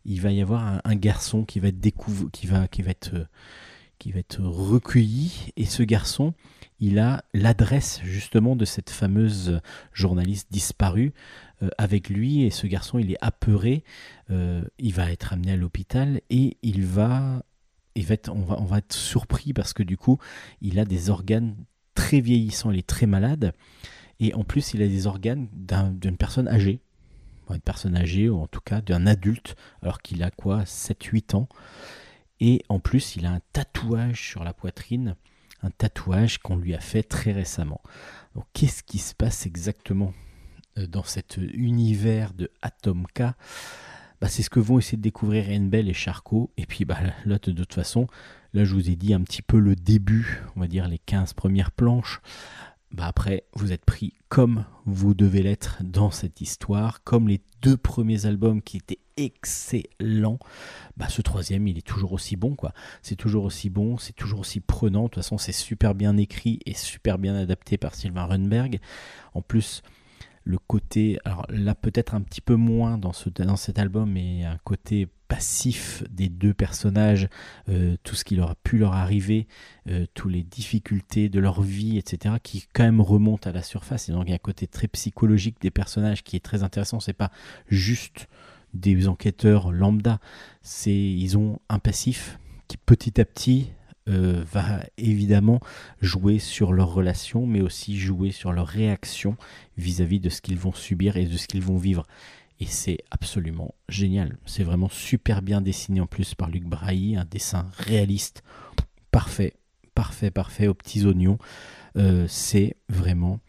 il va y avoir un, garçon qui va être qui va, qui va être, qui va être recueilli, et ce garçon, il a l'adresse justement de cette fameuse journaliste disparue euh, avec lui. Et ce garçon il est apeuré, euh, il va être amené à l'hôpital et il va, il va être, on, va, on va être surpris parce que du coup il a des organes très vieillissants, il est très malade. Et en plus il a des organes d'une personne âgée, une personne âgée ou en tout cas d'un adulte alors qu'il a quoi 7-8 ans et en plus il a un tatouage sur la poitrine un tatouage qu'on lui a fait très récemment. Donc qu'est-ce qui se passe exactement euh, dans cet univers de Atomka? Bah, c'est ce que vont essayer de découvrir Enbel et Charcot. Et puis bah, là, de toute façon, là, je vous ai dit un petit peu le début, on va dire les 15 premières planches. Bah, après, vous êtes pris comme vous devez l'être dans cette histoire, comme les deux premiers albums qui étaient excellents. Bah, ce troisième, il est toujours aussi bon, quoi. C'est toujours aussi bon, c'est toujours aussi prenant. De toute façon, c'est super bien écrit et super bien adapté par Sylvain Runberg. En plus, le côté, alors là peut-être un petit peu moins dans, ce, dans cet album, mais un côté passif des deux personnages, euh, tout ce qui leur a pu leur arriver, euh, toutes les difficultés de leur vie, etc., qui quand même remontent à la surface. Et donc il y a un côté très psychologique des personnages qui est très intéressant. C'est pas juste des enquêteurs lambda, c'est ils ont un passif qui petit à petit euh, va évidemment jouer sur leur relation, mais aussi jouer sur leur réaction vis-à-vis de ce qu'ils vont subir et de ce qu'ils vont vivre. Et c'est absolument génial. C'est vraiment super bien dessiné en plus par Luc Brahi, un dessin réaliste, parfait, parfait, parfait aux petits oignons. Euh, c'est vraiment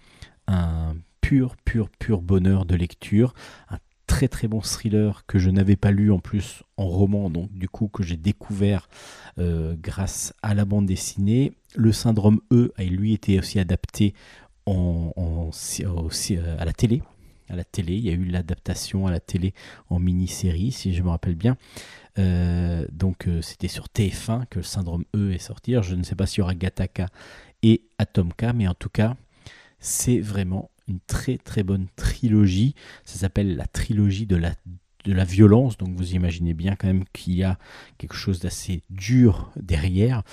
un pur, pur, pur bonheur de lecture, un très très bon thriller que je n'avais pas lu en plus en roman, donc du coup que j'ai découvert euh, grâce à la bande dessinée. Le syndrome E a lui été aussi adapté en, à la télé. À la télé, il y a eu l'adaptation à la télé en mini-série, si je me rappelle bien. Euh, donc c'était sur TF1 que le syndrome E est sorti. je ne sais pas s'il y aura Gataka et Atomka, mais en tout cas, c'est vraiment une très très bonne trilogie. Ça s'appelle la trilogie de la, de la violence. Donc vous imaginez bien quand même qu'il y a quelque chose d'assez dur derrière.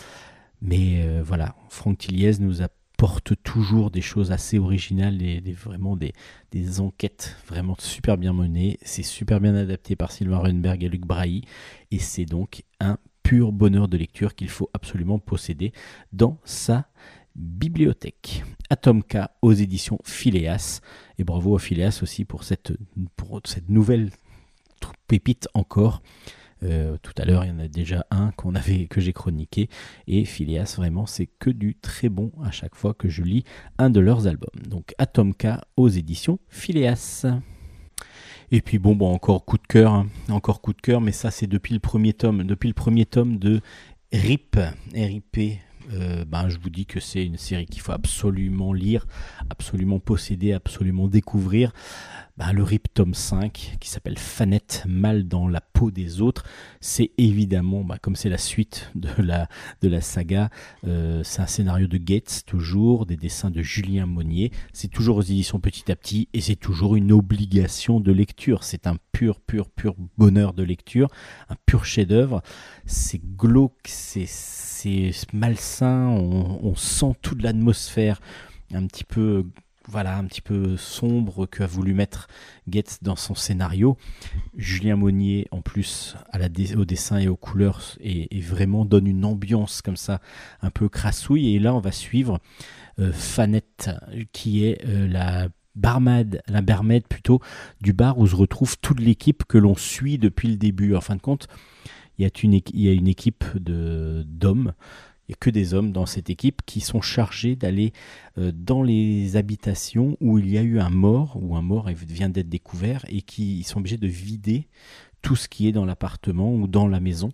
Mais euh, voilà, Franck Tilliez nous apporte toujours des choses assez originales, et vraiment des, des, enquêtes vraiment super bien menées. C'est super bien adapté par Sylvain Runberg et Luc Brahi. Et c'est donc un pur bonheur de lecture qu'il faut absolument posséder dans sa bibliothèque. Atomka aux éditions Phileas. Et bravo à Phileas aussi pour cette, pour cette nouvelle pépite encore. Euh, tout à l'heure, il y en a déjà un que j'ai chroniqué. Et Phileas, vraiment, c'est que du très bon à chaque fois que je lis un de leurs albums. Donc Atomka aux éditions Phileas. Et puis bon, bon, encore coup de cœur, hein. encore coup de cœur, mais ça c'est depuis le premier tome, depuis le premier tome de RIP, RIP euh, ben, je vous dis que c'est une série qu'il faut absolument lire, absolument posséder, absolument découvrir. Ben, le RIP tome 5 qui s'appelle Fanette, mal dans la peau des autres, c'est évidemment, ben, comme c'est la suite de la, de la saga, euh, c'est un scénario de Gates toujours, des dessins de Julien Monnier, c'est toujours aux éditions petit à petit et c'est toujours une obligation de lecture, c'est un pur, pur, pur bonheur de lecture, un pur chef-d'œuvre, c'est glauque, c'est c'est malsain, on, on sent toute l'atmosphère un petit peu voilà un petit peu sombre qu'a voulu mettre Getz dans son scénario. Julien Monnier en plus au dessin et aux couleurs et, vraiment donne une ambiance comme ça un peu crassouille et là on va suivre euh, Fanette qui est euh, la barmaid, la barmaid plutôt du bar où se retrouve toute l'équipe que l'on suit depuis le début. En fin de compte, il y a une, équipe d'hommes, il n'y a que des hommes dans cette équipe qui sont chargés d'aller euh, dans les habitations où il y a eu un mort, où un mort vient d'être découvert, et qui sont obligés de vider tout ce qui est dans l'appartement ou dans la maison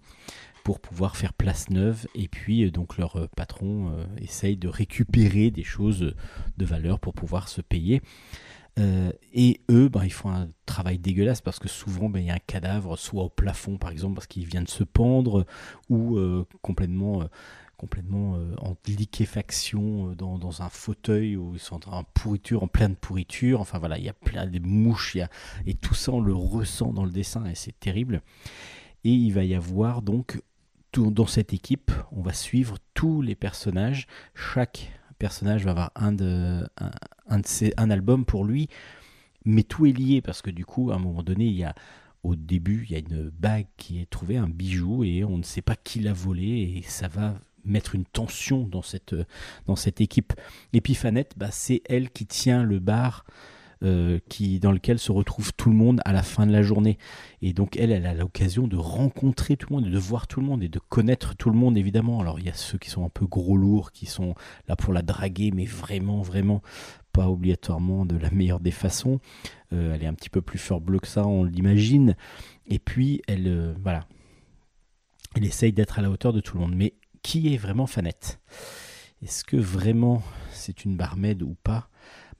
pour pouvoir faire place neuve. Et puis, euh, donc, leur euh, patron essaye de récupérer des choses de valeur pour pouvoir se payer. Et eux, ben, ils font un travail dégueulasse parce que souvent, ben, il y a un cadavre, soit au plafond par exemple, parce qu'il vient de se pendre, ou complètement, complètement euh, en liquéfaction euh, dans, dans un fauteuil où ils sont en pourriture, en pleine pourriture. Enfin voilà, il y a plein de mouches, il y a, et tout ça on le ressent dans le dessin et c'est terrible. Et il va y avoir donc tout- dans cette équipe, on va suivre tous les personnages. Chaque personnage va avoir un, de, un, un un album pour lui, mais tout est lié parce que du coup, à un moment donné, il y a au début, il y a une bague qui est trouvée, un bijou, et on ne sait pas qui l'a volé, et ça va mettre une tension dans cette, dans cette équipe. Et bah, c'est elle qui tient le bar euh, qui, dans lequel se retrouve tout le monde à la fin de la journée. Et donc elle, elle a l'occasion de rencontrer tout le monde, de voir tout le monde et de connaître tout le monde évidemment. Alors il y a ceux qui sont un peu gros lourds, qui sont là pour la draguer, mais vraiment, vraiment pas obligatoirement de la meilleure des façons. Euh, elle est un petit peu plus fleur bleue que ça, on l'imagine. Et puis elle, euh, voilà, elle essaye d'être à la hauteur de tout le monde. Mais qui est vraiment Fanette Est-ce que vraiment c'est une barmaid ou pas?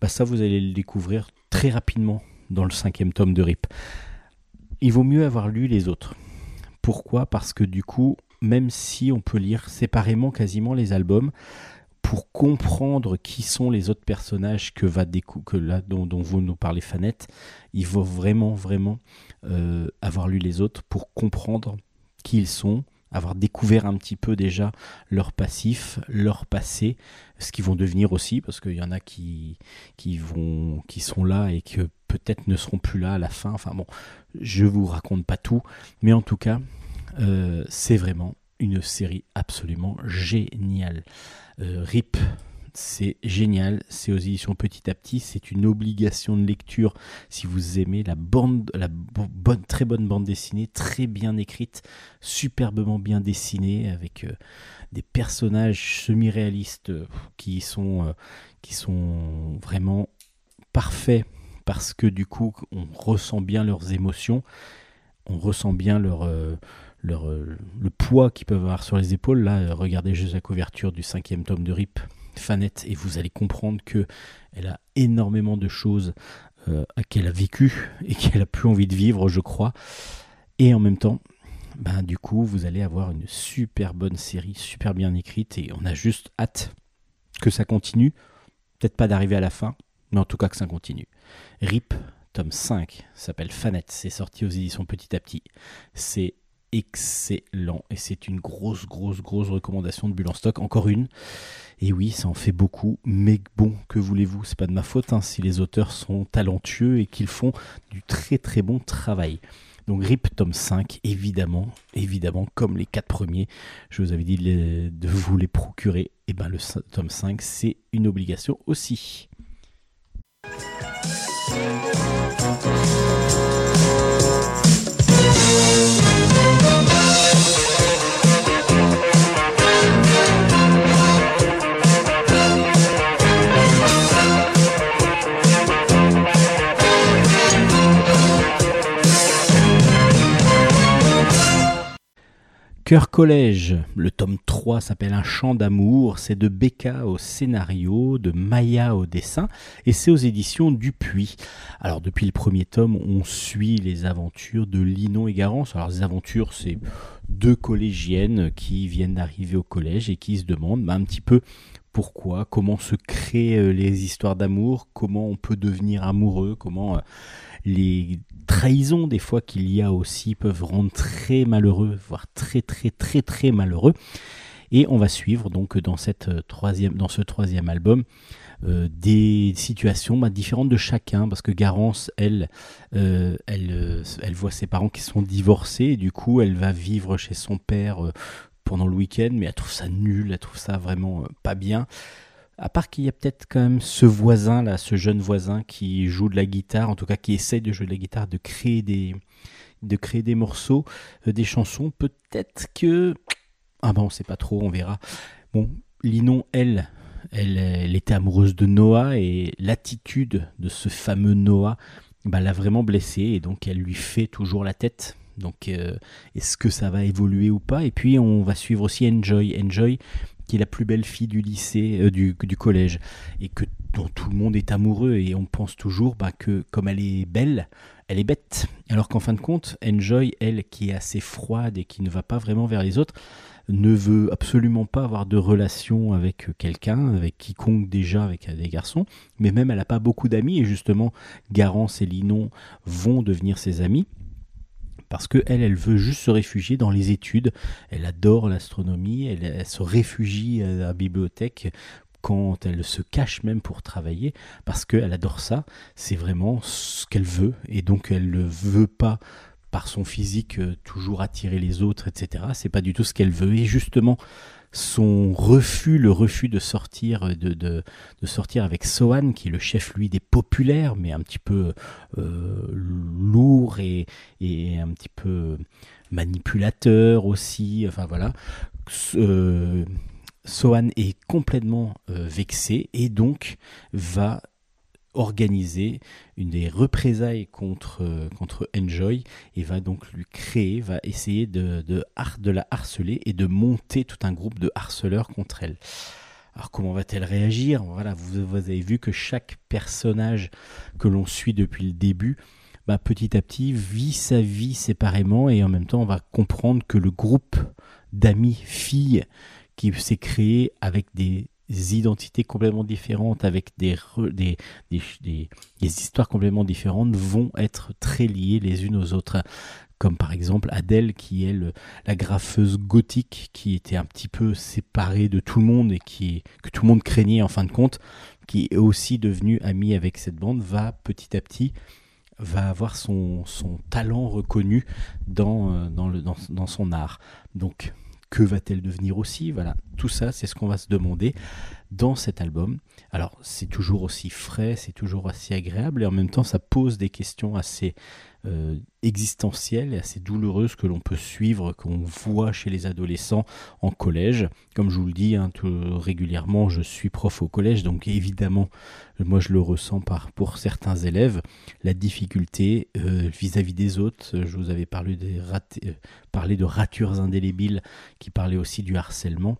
Bah ça vous allez le découvrir très rapidement dans le cinquième tome de RIP. Il vaut mieux avoir lu les autres. Pourquoi? Parce que du coup, même si on peut lire séparément quasiment les albums, pour comprendre qui sont les autres personnages que va que là dont, dont vous nous parlez Fanette, il faut vraiment vraiment euh, avoir lu les autres pour comprendre qui ils sont, avoir découvert un petit peu déjà leur passif, leur passé, ce qu'ils vont devenir aussi, parce qu'il y en a qui, qui, vont, qui sont là et que peut-être ne seront plus là à la fin. Enfin bon, je vous raconte pas tout, mais en tout cas, euh, c'est vraiment une série absolument géniale. Euh, RIP, c'est génial, c'est aux éditions Petit à Petit, c'est une obligation de lecture. Si vous aimez la bande, la bo- bonne, très bonne bande dessinée, très bien écrite, superbement bien dessinée, avec euh, des personnages semi-réalistes euh, qui sont, euh, qui sont vraiment parfaits. Parce que du coup on ressent bien leurs émotions, on ressent bien leur, leur, le poids qu'ils peuvent avoir sur les épaules. Là, regardez juste la couverture du cinquième tome de RIP, Fanette, et vous allez comprendre que elle a énormément de choses euh, qu'elle a vécues <laughs> et qu'elle a plus envie de vivre, je crois. Et en même temps, ben, du coup, vous allez avoir une super bonne série, super bien écrite, et on a juste hâte que ça continue. Peut-être pas d'arriver à la fin, mais en tout cas que ça continue. RIP, tome 5, s'appelle Fanette, c'est sorti aux éditions Petit à Petit. C'est excellent et c'est une grosse, grosse, grosse recommandation de Bulle en stock. Encore une. Et oui, ça en fait beaucoup, mais bon, que voulez-vous? C'est pas de ma faute hein, si les auteurs sont talentueux et qu'ils font du très très bon travail. Donc RIP tome 5, évidemment, évidemment, comme les quatre premiers, je vous avais dit de, de vous les procurer. Et ben le tome 5, c'est une obligation aussi. Collège, le tome 3 s'appelle Un chant d'amour, c'est de Becca au scénario, de Maya au dessin, et c'est aux éditions Dupuis. Alors depuis le premier tome, on suit les aventures de Linon et Garance. Alors les aventures, c'est deux collégiennes qui viennent d'arriver au collège et qui se demandent bah, un petit peu pourquoi, comment se créent euh, les histoires d'amour, comment on peut devenir amoureux, comment euh, les trahisons des fois qu'il y a aussi peuvent rendre très malheureux, voire très très très très malheureux. Et on va suivre donc dans, cette euh, troisième, dans ce troisième album euh, des situations bah, différentes de chacun, parce que Garance, elle, euh, elle, elle voit ses parents qui sont divorcés, et du coup elle va vivre chez son père pendant le week-end, mais elle trouve ça nul, elle trouve ça vraiment pas bien. À part qu'il y a peut-être quand même ce voisin là, ce jeune voisin qui joue de la guitare, en tout cas qui essaye de jouer de la guitare, de créer des, de créer des morceaux, euh, des chansons. Peut-être que ah ben on sait pas trop, on verra. Bon, Linon, elle, elle, était amoureuse de Noah et l'attitude de ce fameux Noah bah, l'a vraiment blessée et donc elle lui fait toujours la tête. Donc euh, est-ce que ça va évoluer ou pas? Et puis on va suivre aussi Enjoy. Enjoy la plus belle fille du lycée, euh, du, du collège, et que dont tout le monde est amoureux, et on pense toujours bah, que comme elle est belle, elle est bête. Alors qu'en fin de compte, Enjoy, elle qui est assez froide et qui ne va pas vraiment vers les autres, ne veut absolument pas avoir de relation avec quelqu'un, avec quiconque déjà, avec des garçons, mais même elle n'a pas beaucoup d'amis, et justement, Garance et Linon vont devenir ses amis parce que elle, elle veut juste se réfugier dans les études. Elle adore l'astronomie. Elle, se réfugie à la bibliothèque quand elle se cache même pour travailler parce qu'elle adore ça. C'est vraiment ce qu'elle veut et donc elle ne veut pas par son physique euh, toujours attirer les autres, etc. C'est pas du tout ce qu'elle veut et justement son refus, le refus de sortir, de, de, de sortir avec Sohan, qui est le chef, lui, des populaires, mais un petit peu euh, lourd et, et un petit peu manipulateur aussi. Enfin voilà. Euh, Sohan est complètement euh, vexé et donc va organiser une des représailles contre, euh, contre Enjoy et va donc lui créer, va essayer de, de, la harceler et de monter tout un groupe de harceleurs contre elle. Alors comment va-t-elle réagir? Voilà, vous, vous avez vu que chaque personnage que l'on suit depuis le début, bah, petit à petit vit sa vie séparément et en même temps on va comprendre que le groupe d'amis filles qui s'est créé avec des identités complètement différentes, avec des, des, des, des, histoires complètement différentes, vont être très liées les unes aux autres. Comme par exemple Adèle, qui est la graffeuse gothique, qui était un petit peu séparée de tout le monde et qui, que tout le monde craignait en fin de compte, qui est aussi devenue amie avec cette bande, va petit à petit va avoir son, son talent reconnu dans, euh, dans, le, dans son art. Donc, que va-t-elle devenir aussi? Voilà, tout ça, c'est ce qu'on va se demander dans cet album. Alors, c'est toujours aussi frais, c'est toujours assez agréable, et en même temps, ça pose des questions assez euh, existentielles et assez douloureuses que l'on peut suivre, qu'on voit chez les adolescents en collège. Comme je vous le dis hein, tout- régulièrement, je suis prof au collège, donc évidemment, moi je le ressens par, pour certains élèves, la difficulté euh, vis-à-vis des autres. Euh, Je vous avais parlé, parlé de ratures indélébiles qui parlaient aussi du harcèlement.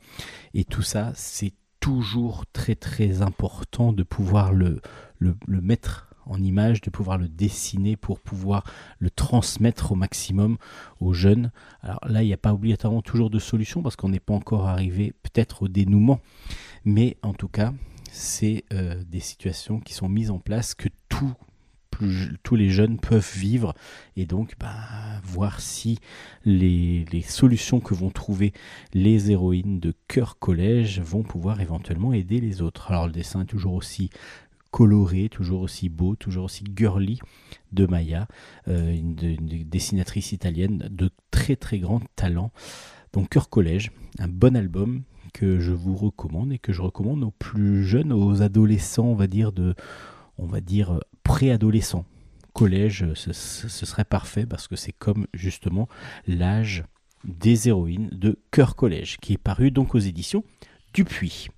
Et tout ça, c'est toujours très très important de pouvoir le, le mettre en image, de pouvoir le dessiner pour pouvoir le transmettre au maximum aux jeunes. Alors là, il n'y a pas obligatoirement toujours de solution parce qu'on n'est pas encore arrivé peut-être au dénouement. Mais en tout cas, c'est euh, des situations qui sont mises en place que tous les jeunes peuvent vivre et donc bah, voir si les solutions que vont trouver les héroïnes de cœur collège vont pouvoir éventuellement aider les autres. Alors le dessin est toujours aussi coloré, toujours aussi beau, toujours aussi girly de Maya, euh, une, de- une dessinatrice italienne de très très grand talent. Donc Cœur Collège, un bon album que je vous recommande et que je recommande aux plus jeunes, aux adolescents, on va dire de, on va dire euh, préadolescents. Collège, ce, ce- ce serait parfait parce que c'est comme justement l'âge des héroïnes de Cœur Collège, qui est paru donc aux éditions Dupuis.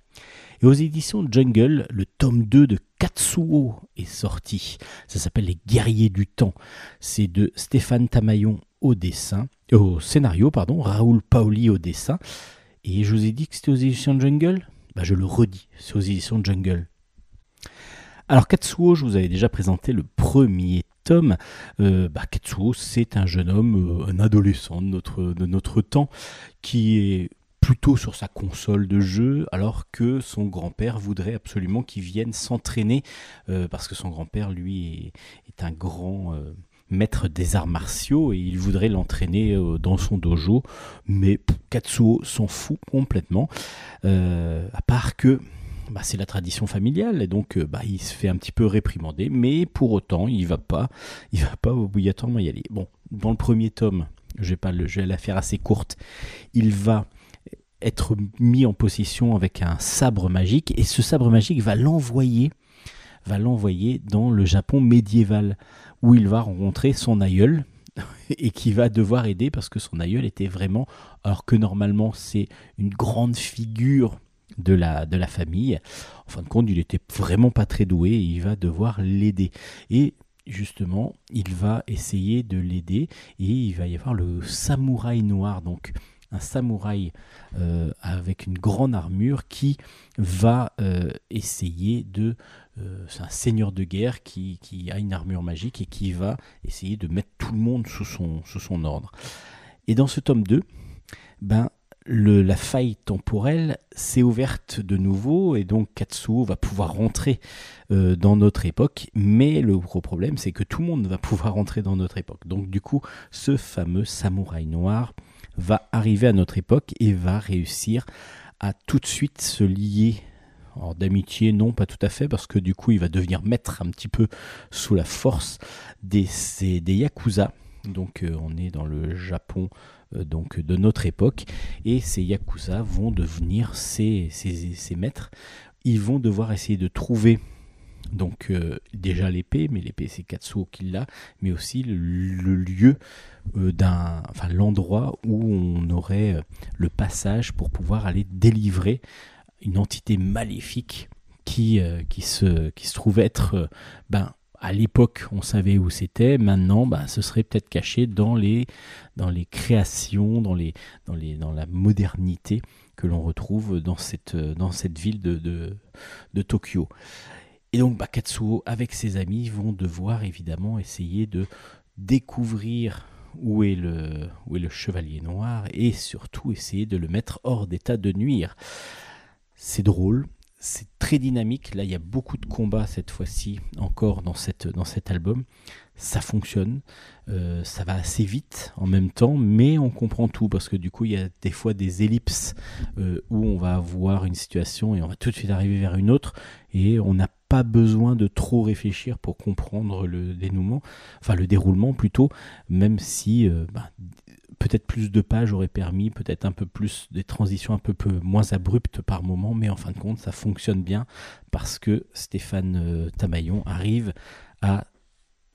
Et aux éditions Jungle, le tome 2 de Katsuo est sorti. Ça s'appelle Les Guerriers du Temps. C'est de Stéphane Tamayon au dessin au scénario, pardon, Raoul Paoli au dessin. Et je vous ai dit que c'était aux éditions Jungle? Bah, Je le redis, c'est aux éditions Jungle. Alors Katsuo, je vous avais déjà présenté le premier tome. Euh, bah, Katsuo, c'est un jeune homme, euh, un adolescent de notre temps, qui est plutôt sur sa console de jeu, alors que son grand-père voudrait absolument qu'il vienne s'entraîner, euh, parce que son grand-père, lui, est, un grand euh, maître des arts martiaux et il voudrait l'entraîner euh, dans son dojo, mais Katsuo s'en fout complètement, à part que bah, c'est la tradition familiale et donc bah, il se fait un petit peu réprimander, mais pour autant il va pas, il va pas obligatoirement y aller. Bon, dans le premier tome, je vais pas le, je vais la faire assez courte, il va être mis en possession avec un sabre magique et ce sabre magique va l'envoyer va l'envoyer dans le Japon médiéval où il va rencontrer son aïeul <laughs> et qui va devoir aider parce que son aïeul était vraiment alors que normalement c'est une grande figure de la, de la famille en fin de compte il était vraiment pas très doué et il va devoir l'aider. Et justement il va essayer de l'aider et il va y avoir le samouraï noir donc un samouraï euh, avec une grande armure qui va euh, essayer de euh, c'est un seigneur de guerre qui, a une armure magique et qui va essayer de mettre tout le monde sous son, sous son ordre. Et dans ce tome 2, ben, le, la faille temporelle s'est ouverte de nouveau et donc Katsuo va pouvoir rentrer dans notre époque, mais le gros problème c'est que tout le monde va pouvoir rentrer dans notre époque. Donc du coup, ce fameux samouraï noir va arriver à notre époque et va réussir à tout de suite se lier alors d'amitié, non, pas tout à fait, parce que du coup, il va devenir maître un petit peu sous la force des, des Yakuza. Donc euh, on est dans le Japon euh, donc de notre époque, et ces Yakuza vont devenir ses, ses- ses maîtres. Ils vont devoir essayer de trouver donc euh, déjà l'épée, mais l'épée c'est Katsuo qui l'a, mais aussi le, lieu euh, d'un, enfin l'endroit où on aurait euh, le passage pour pouvoir aller délivrer une entité maléfique qui, qui, se, qui se trouve être, ben, à l'époque, on savait où c'était. Maintenant, ben, ce serait peut-être caché dans les, dans les créations, dans, les, dans, les, dans la modernité que l'on retrouve dans cette, dans cette ville de, de Tokyo. Et donc, bah, Katsuo, avec ses amis, vont devoir évidemment essayer de découvrir où est le, où est le chevalier noir et surtout essayer de le mettre hors d'état de nuire. C'est drôle, c'est très dynamique. Là, il y a beaucoup de combats cette fois-ci encore dans, cette, dans cet album. Ça fonctionne, euh, ça va assez vite en même temps, mais on comprend tout parce que du coup, il y a des fois des ellipses euh, où on va avoir une situation et on va tout de suite arriver vers une autre et on n'a pas besoin de trop réfléchir pour comprendre le dénouement, enfin le déroulement plutôt, même si euh, bah, peut-être plus de pages auraient permis peut-être un peu plus des transitions un peu, peu moins abruptes par moment, mais en fin de compte ça fonctionne bien parce que Stéphane euh, Tamaillon arrive à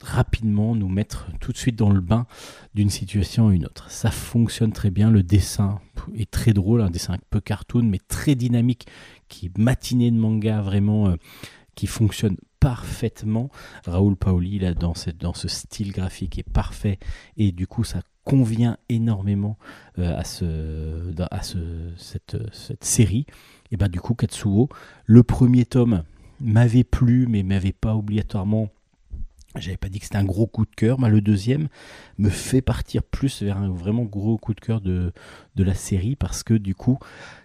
rapidement nous mettre tout de suite dans le bain d'une situation à une autre. Ça fonctionne très bien, le dessin est très drôle, un dessin un peu cartoon mais très dynamique, qui est matiné de manga vraiment, euh, qui fonctionne parfaitement. Raoul Paoli là dans, cette, dans ce style graphique est parfait et du coup ça convient énormément euh, à, ce, à ce, cette, cette série. Et ben du coup Katsuo, le premier tome m'avait plu mais m'avait pas obligatoirement j'avais pas dit que c'était un gros coup de cœur, mais le deuxième me fait partir plus vers un vraiment gros coup de cœur de, de la série parce que du coup,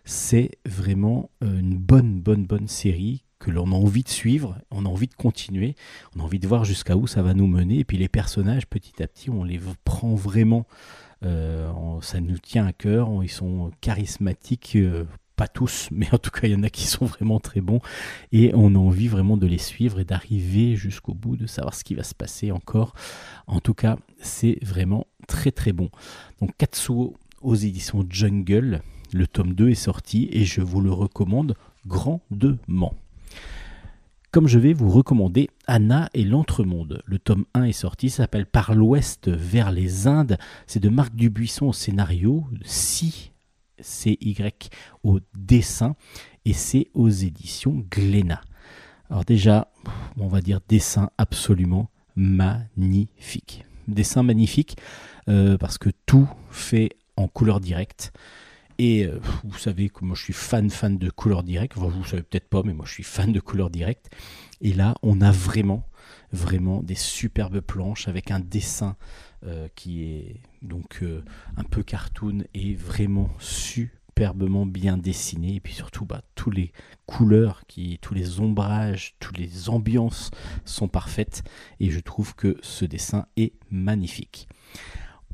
c'est vraiment euh, une bonne, bonne, bonne série que l'on a envie de suivre, on a envie de continuer, on a envie de voir jusqu'à où ça va nous mener. Et puis les personnages, petit à petit, on les prend vraiment, euh, ça nous tient à cœur, ils sont charismatiques. euh, pas tous, <laughs> mais en tout cas, il y en a qui sont vraiment très bons et on a envie vraiment de les suivre et d'arriver jusqu'au bout, de savoir ce qui va se passer encore. En tout cas, c'est vraiment très très bon. Donc Katsuo aux éditions Jungle, le tome 2 est sorti et je vous le recommande grandement. Comme je vais vous recommander Anna et l'Entremonde. Le tome 1 est sorti, s'appelle Par l'Ouest vers les Indes. C'est de Marc Dubuisson au scénario, Si C-Y au dessin, et c'est aux éditions Glénat. Alors déjà, on va dire dessin absolument magnifique. Dessin magnifique euh, parce que tout fait en couleur directe. Et euh, vous savez que moi je suis fan fan de couleur directe. Vous savez peut-être pas, mais moi je suis fan de couleur directe. Et là, on a vraiment, vraiment des superbes planches avec un dessin euh, qui est donc euh, un peu cartoon et vraiment superbement bien dessiné. Et puis surtout, bah, tous les couleurs, qui, tous les ombrages, toutes les ambiances sont parfaites. Et je trouve que ce dessin est magnifique.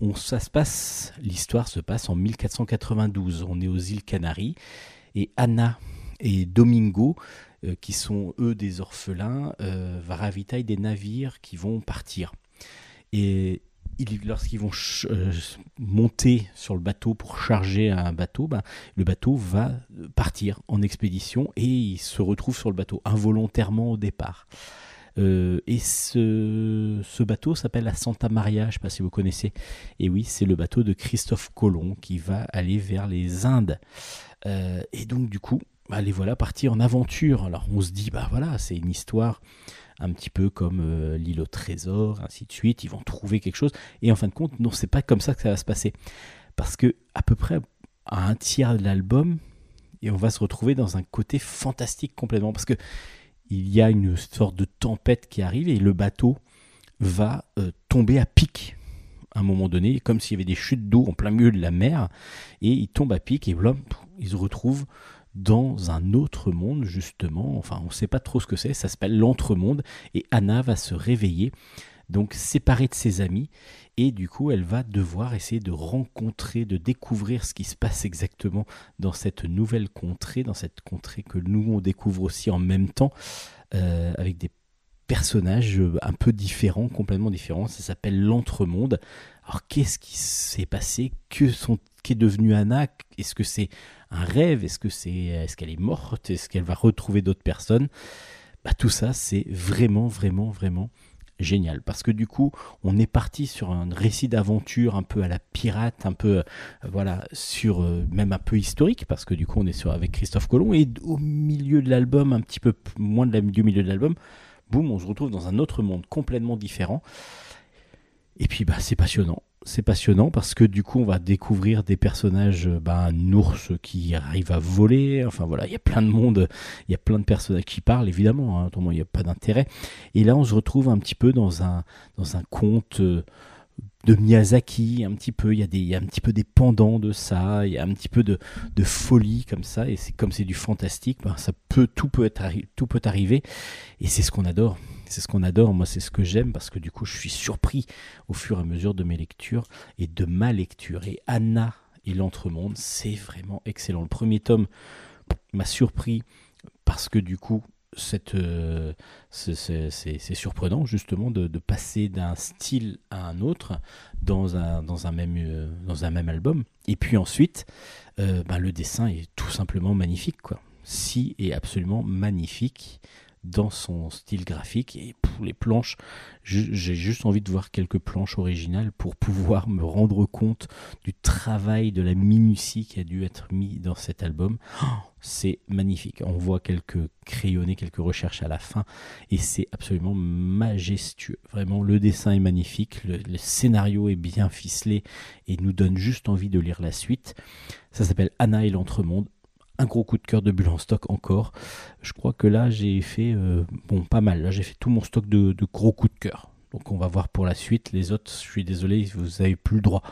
On, ça se passe, l'histoire se passe en 1492. On est aux îles Canaries et Anna et Domingo, euh, qui sont eux des orphelins, euh, va ravitailler des navires qui vont partir. Et ils- lorsqu'ils vont euh, monter sur le bateau pour charger un bateau, ben, le bateau va partir en expédition et ils se retrouvent sur le bateau involontairement au départ. Euh, et ce, bateau s'appelle la Santa Maria, je ne sais pas si vous connaissez. Et oui, c'est le bateau de Christophe Colomb qui va aller vers les Indes. Euh, et donc du coup, bah, les voilà partis en aventure. Alors on se dit, bah voilà, c'est une histoire un petit peu comme euh, l'île au trésor, ainsi de suite. Ils vont trouver quelque chose. Et en fin de compte, non, c'est pas comme ça que ça va se passer. Parce que à peu près à un tiers de l'album, et on va se retrouver dans un côté fantastique complètement. Parce que il y a une sorte de tempête qui arrive et le bateau va euh, tomber à pic à un moment donné, comme s'il y avait des chutes d'eau en plein milieu de la mer, et il tombe à pic et pff, il se retrouve dans un autre monde justement, enfin on ne sait pas trop ce que c'est, ça s'appelle l'entremonde, et Anna va se réveiller, donc séparée de ses amis, et du coup elle va devoir essayer de rencontrer, de découvrir ce qui se passe exactement dans cette nouvelle contrée, dans cette contrée que nous on découvre aussi en même temps, euh, avec des personnages euh, un peu différents, complètement différents. Ça s'appelle l'entremonde. Alors qu'est-ce qui s'est passé? Que sont qu'est devenue Anna? Est-ce que c'est un rêve? Est-ce est-ce qu'elle est morte? Est-ce qu'elle va retrouver d'autres personnes? Bah, tout ça c'est vraiment vraiment vraiment génial. Parce que du coup on est parti sur un récit d'aventure un peu à la pirate un peu euh, voilà sur euh, même un peu historique parce que du coup on est sur avec Christophe Colomb et au milieu de l'album un petit peu moins de la, du milieu de l'album boum on se retrouve dans un autre monde complètement différent. Et puis bah c'est passionnant c'est passionnant parce que du coup on va découvrir des personnages bah, un ours qui arrive à voler. Enfin voilà il y a plein de monde il y a plein de personnages qui parlent évidemment hein, autrement il n'y a pas d'intérêt. Et là on se retrouve un petit peu dans un dans un conte euh, de Miyazaki, un petit peu, il y, a des, il y a un petit peu des pendants de ça, il y a un petit peu de, de folie comme ça, et c'est comme c'est du fantastique, ben, ça peut, tout peut être, tout peut arriver, et c'est ce qu'on adore. C'est ce qu'on adore, moi c'est ce que j'aime parce que du coup je suis surpris au fur et à mesure de mes lectures et de ma lecture. Et Anna et l'entremonde, c'est vraiment excellent. Le premier tome m'a surpris parce que du coup euh, c'est- surprenant justement de, de passer d'un style à un autre dans un, dans un, même, euh, dans un même album. Et puis ensuite, euh, ben, le dessin est tout simplement magnifique. Quoi. Si est absolument magnifique dans son style graphique et pour les planches, j'ai juste envie de voir quelques planches originales pour pouvoir me rendre compte du travail, de la minutie qui a dû être mis dans cet album. Oh, c'est magnifique. On voit quelques crayonnés, quelques recherches à la fin et c'est absolument majestueux. Vraiment, le dessin est magnifique, le, le scénario est bien ficelé et nous donne juste envie de lire la suite. Ça s'appelle Anna et l'entremonde. Un gros coup de cœur de bulle en stock encore. Je crois que là j'ai fait euh, bon pas mal. Là j'ai fait tout mon stock de, gros coups de cœur. Donc on va voir pour la suite. Les autres, je suis désolé, vous avez plus le droit.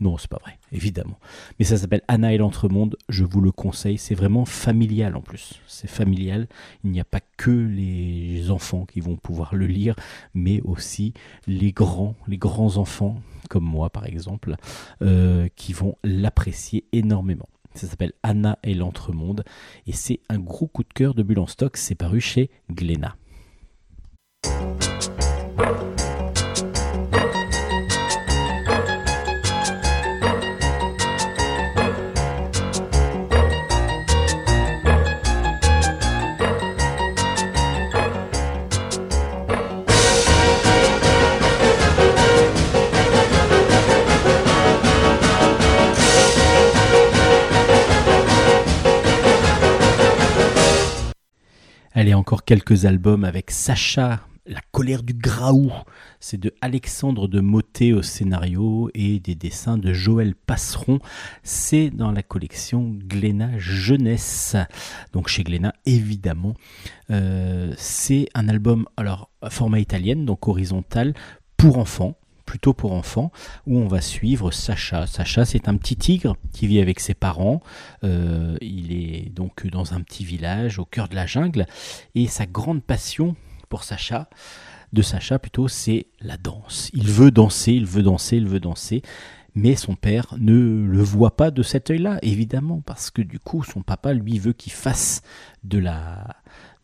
Non, c'est pas vrai, évidemment. Mais ça s'appelle Anna et l'entremonde. Je vous le conseille. C'est vraiment familial en plus. C'est familial. Il n'y a pas que les enfants qui vont pouvoir le lire, mais aussi les grands, les grands enfants comme moi par exemple, euh, qui vont l'apprécier énormément. Ça s'appelle Anna et l'entremonde et c'est un gros coup de cœur de Bulle en stock. C'est paru chez Glénat. Allez, encore quelques albums avec Sacha La colère du Graou. C'est de Alexandre de Motet au scénario et des dessins de Joël Passeron. C'est dans la collection Glénat Jeunesse. Donc chez Glénat, évidemment. Euh, c'est un album, alors, format italienne, donc horizontal, pour enfants plutôt pour enfants, où on va suivre Sacha. Sacha, c'est un petit tigre qui vit avec ses parents. Euh, il est donc dans un petit village au cœur de la jungle. Et sa grande passion pour Sacha, de Sacha plutôt, c'est la danse. Il veut danser, il veut danser, il veut danser. Mais son père ne le voit pas de cet œil-là, évidemment, parce que du coup, son papa, lui, veut qu'il fasse de la,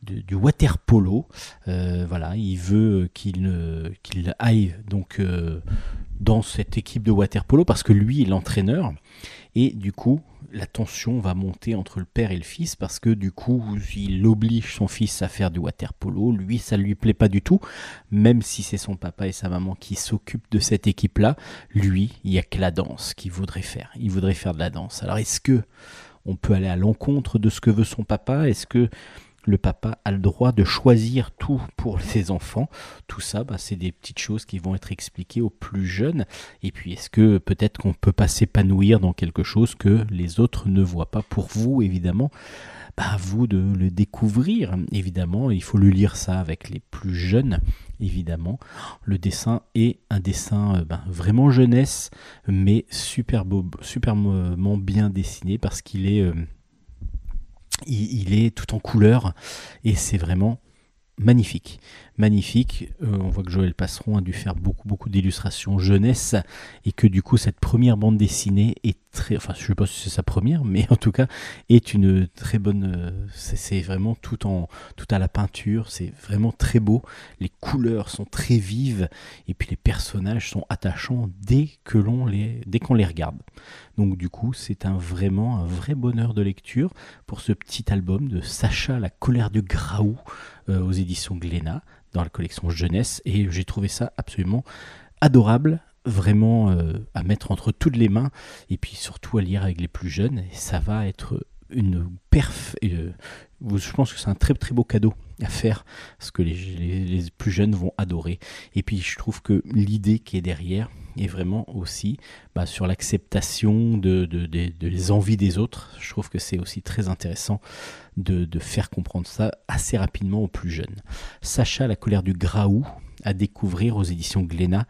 de- du water polo. Euh, voilà, il veut qu'il ne- aille donc euh, dans cette équipe de water polo parce que lui est l'entraîneur. Et du coup, la tension va monter entre le père et le fils parce que du coup, il oblige son fils à faire du water polo. Lui, ça lui plaît pas du tout, même si c'est son papa et sa maman qui s'occupent de cette équipe-là. Lui, il y a que la danse qu'il voudrait faire. Il voudrait faire de la danse. Alors, est-ce que on peut aller à l'encontre de ce que veut son papa? Est-ce que le papa a le droit de choisir tout pour <laughs> ses enfants. Tout ça, bah, c'est des petites choses qui vont être expliquées aux plus jeunes. Et puis, est-ce que peut-être qu'on peut pas s'épanouir dans quelque chose que les autres ne voient pas pour vous, évidemment? Bah, vous de le découvrir, évidemment. Il faut le lire ça avec les plus jeunes, évidemment. Le dessin est un dessin euh, ben, vraiment jeunesse, mais super superment bien dessiné parce qu'il est, euh, il, est tout en couleur et c'est vraiment magnifique. Magnifique. Euh, on voit que Joël Passeron a dû faire beaucoup, beaucoup d'illustrations jeunesse et que du coup, cette première bande dessinée est très. Enfin, je sais pas si c'est sa première, <laughs> mais en tout cas, est une très bonne. euh, c'est vraiment tout en tout à la peinture. C'est vraiment très beau. Les couleurs sont très vives et puis les personnages sont attachants dès que l'on les dès qu'on les regarde. Donc du coup, c'est un vraiment un vrai bonheur de lecture pour ce petit album de Sacha la colère du Graou euh, aux éditions Glénat dans la collection jeunesse et j'ai trouvé ça absolument adorable vraiment euh, à mettre entre toutes les mains et puis surtout à lire avec les plus jeunes. Et ça va être une perf euh, je pense que c'est un très très beau cadeau à faire parce que les plus jeunes vont adorer. Et puis je trouve que l'idée qui est derrière est vraiment aussi bah, sur l'acceptation de, de, de- de les envies des autres je trouve que c'est aussi très intéressant de, de faire comprendre ça assez rapidement aux plus jeunes Sacha la colère du Graou à découvrir aux éditions Glénat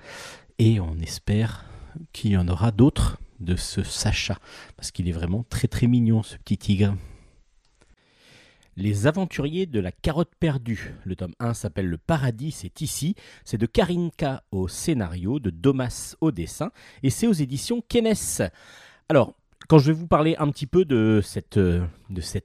et on espère qu'il y en aura d'autres de ce Sacha parce qu'il est vraiment très très mignon ce petit tigre. Les aventuriers de la carotte perdue. Le tome 1 s'appelle Le paradis, c'est ici. C'est de Karinka au scénario, de Domas au dessin, et c'est aux éditions Kenes. Alors, quand je vais vous parler un petit peu de cette, euh,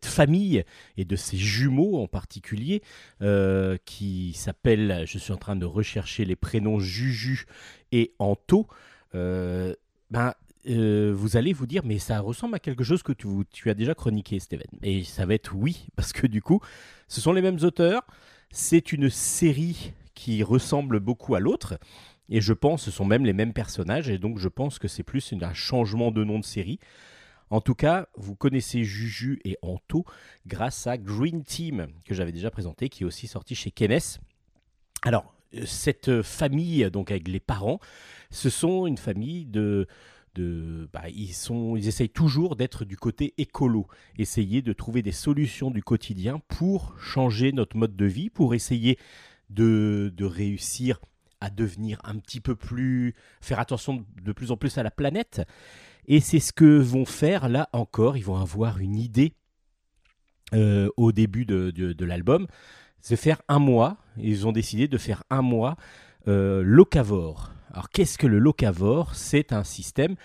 famille et de ses jumeaux en particulier, euh, qui s'appellent, je suis en train de rechercher les prénoms Juju et Anto, euh, ben, euh, vous allez vous dire, mais ça ressemble à quelque chose que tu, as déjà chroniqué, Steven. Et ça va être oui, <laughs> parce que du coup, ce sont les mêmes auteurs. C'est une série qui ressemble beaucoup à l'autre. Et je pense ce sont même les mêmes personnages. Et donc, je pense que c'est plus un changement de nom de série. En tout cas, vous connaissez Juju et Anto grâce à Green Team, que j'avais déjà présenté, qui est aussi sorti chez Kenes. Alors, euh, cette famille, donc avec les parents, ce sont une famille de. Bah, ils, essayent toujours d'être du côté écolo, essayer de trouver des solutions du quotidien pour changer notre mode de vie, pour essayer de, réussir à devenir un petit peu plus. faire attention de plus en plus à la planète. Et c'est ce que vont faire là encore. Ils vont avoir une idée euh, au début de l'album. C'est faire un mois. Ils ont décidé de faire un mois euh, locavore. Alors qu'est-ce que le locavore? C'est un système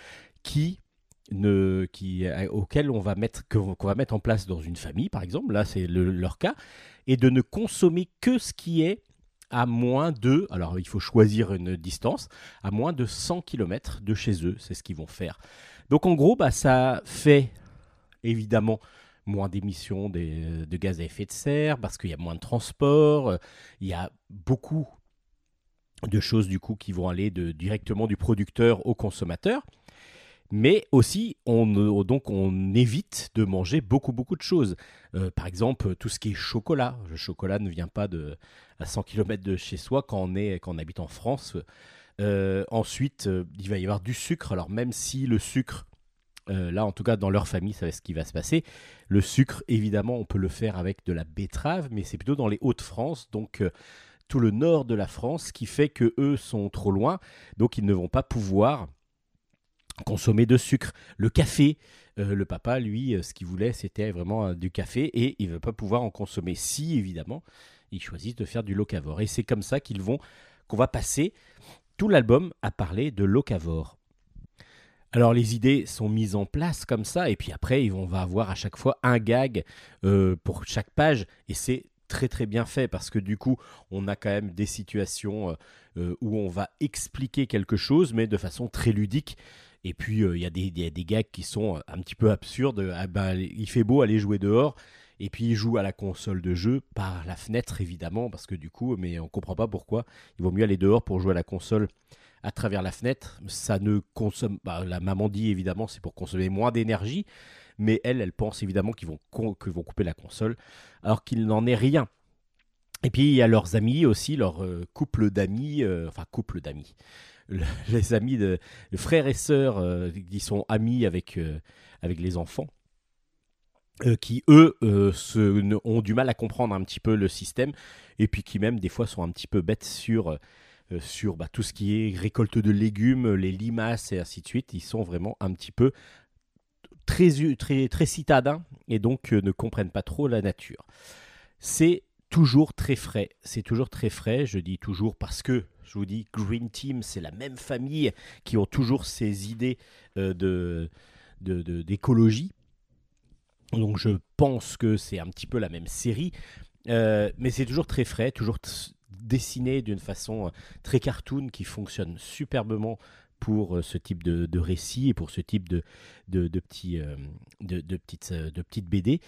euh, auquel on va mettre, qu'on va mettre en place dans une famille, par exemple. Là, c'est le- leur cas. Et de ne consommer que ce qui est à moins de, alors il faut choisir une distance, à moins de 100 km de chez eux. C'est ce qu'ils vont faire. Donc en gros, bah, ça fait évidemment moins d'émissions de gaz à effet de serre parce qu'il y a moins de transport. euh, Il y a beaucoup de choses du coup qui vont aller directement du producteur au consommateur. Mais aussi, on, euh, donc on évite de manger beaucoup, beaucoup de choses. Euh, par exemple, tout ce qui est chocolat. Le chocolat ne vient pas de, à 100 km de chez soi quand on, est, quand on habite en France. Euh, ensuite, il va y avoir du sucre. Alors même si le sucre, là en tout cas dans leur famille, ça va ce qui va se passer. Le sucre, évidemment, on peut le faire avec de la betterave, mais c'est plutôt dans les Hauts-de-France, donc tout le nord de la France, qui fait que eux sont trop loin, donc ils ne vont pas pouvoir consommer de sucre. Le café, euh, le papa, lui, euh, ce qu'il voulait, c'était vraiment euh, du café et il ne veut pas pouvoir en consommer. Si, évidemment, ils choisissent de faire du locavore. Et c'est comme ça qu'ils vont, qu'on va passer tout l'album à parler de locavore. Alors les idées sont mises en place comme ça, et puis après, on va avoir à chaque fois un gag pour chaque page, et c'est très très bien fait parce que du coup, on a quand même des situations euh, euh, où on va expliquer quelque chose, mais de façon très ludique. Et puis euh, il y, a des- il y a des gags qui sont un petit peu absurdes. Ah ben, il fait beau aller jouer dehors. Et puis il joue à la console de jeu par la fenêtre évidemment parce que du coup, mais on comprend pas pourquoi. Il vaut mieux aller dehors pour jouer à la console à travers la fenêtre. Ça ne consomme. bah, la maman dit évidemment c'est pour consommer moins d'énergie, mais elle, elle pense évidemment qu'ils vont, vont couper la console, alors qu'il n'en est rien. Et puis il y a leurs amis aussi, leur euh, couple d'amis, euh, enfin couple d'amis, Le- <laughs> les amis de, frères et sœurs euh, qui sont amis avec, avec les enfants. qui eux se, ont du mal à comprendre un petit peu le système et puis qui même des fois sont un petit peu bêtes sur sur bah, tout ce qui est récolte de légumes, les limaces et ainsi de suite. Ils sont vraiment un petit peu très, citadins et donc euh, ne comprennent pas trop la nature. C'est toujours très frais. C'est toujours très frais. Je dis toujours parce que je vous dis Green Team, c'est la même famille qui ont toujours ces idées euh, de d'écologie. Donc je pense que c'est un petit peu la même série, Euh, mais c'est toujours très frais, toujours dessiné d'une façon très cartoon qui fonctionne superbement pour euh, ce type de, récit et pour ce type de, petits, euh, de, petites, euh, de petites BD.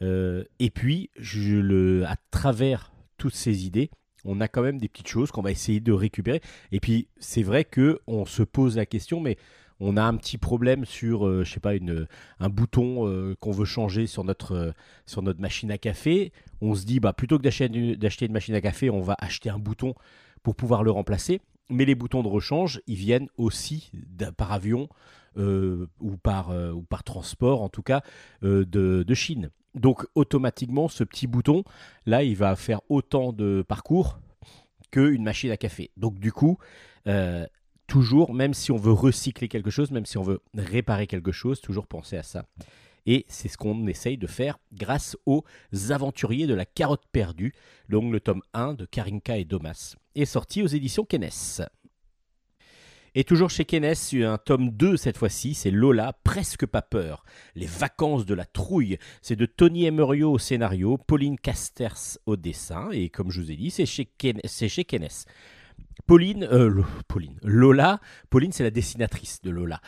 Et puis, je le, à travers toutes ces idées, on a quand même des petites choses qu'on va essayer de récupérer. Et puis, c'est vrai que on se pose la question, mais on a un petit problème sur, euh, je sais pas, une, un bouton qu'on veut changer sur notre, sur notre machine à café. On se dit, bah, plutôt que d'acheter une- une machine à café, on va acheter un bouton pour pouvoir le remplacer. Mais les boutons de rechange, ils viennent aussi par avion euh, ou, par, euh, ou par transport, en tout cas, euh, de, de Chine. Donc automatiquement, ce petit bouton, là, il va faire autant de parcours qu'une machine à café. Donc du coup, toujours, même si on veut recycler quelque chose, même si on veut réparer quelque chose, toujours penser à ça. Et c'est ce qu'on essaye de faire grâce aux aventuriers de la carotte perdue, donc le tome 1 de Karinka et Domas, est sorti aux éditions Kenes. Et toujours chez Kenes, un tome 2 cette fois-ci, c'est Lola, presque pas peur. Les vacances de la trouille. C'est de Tony Emerio au scénario, Pauline Casters au dessin, et comme je vous ai dit, c'est chez, c'est chez. Pauline, euh, Pauline, Lola, Pauline c'est la dessinatrice de Lola.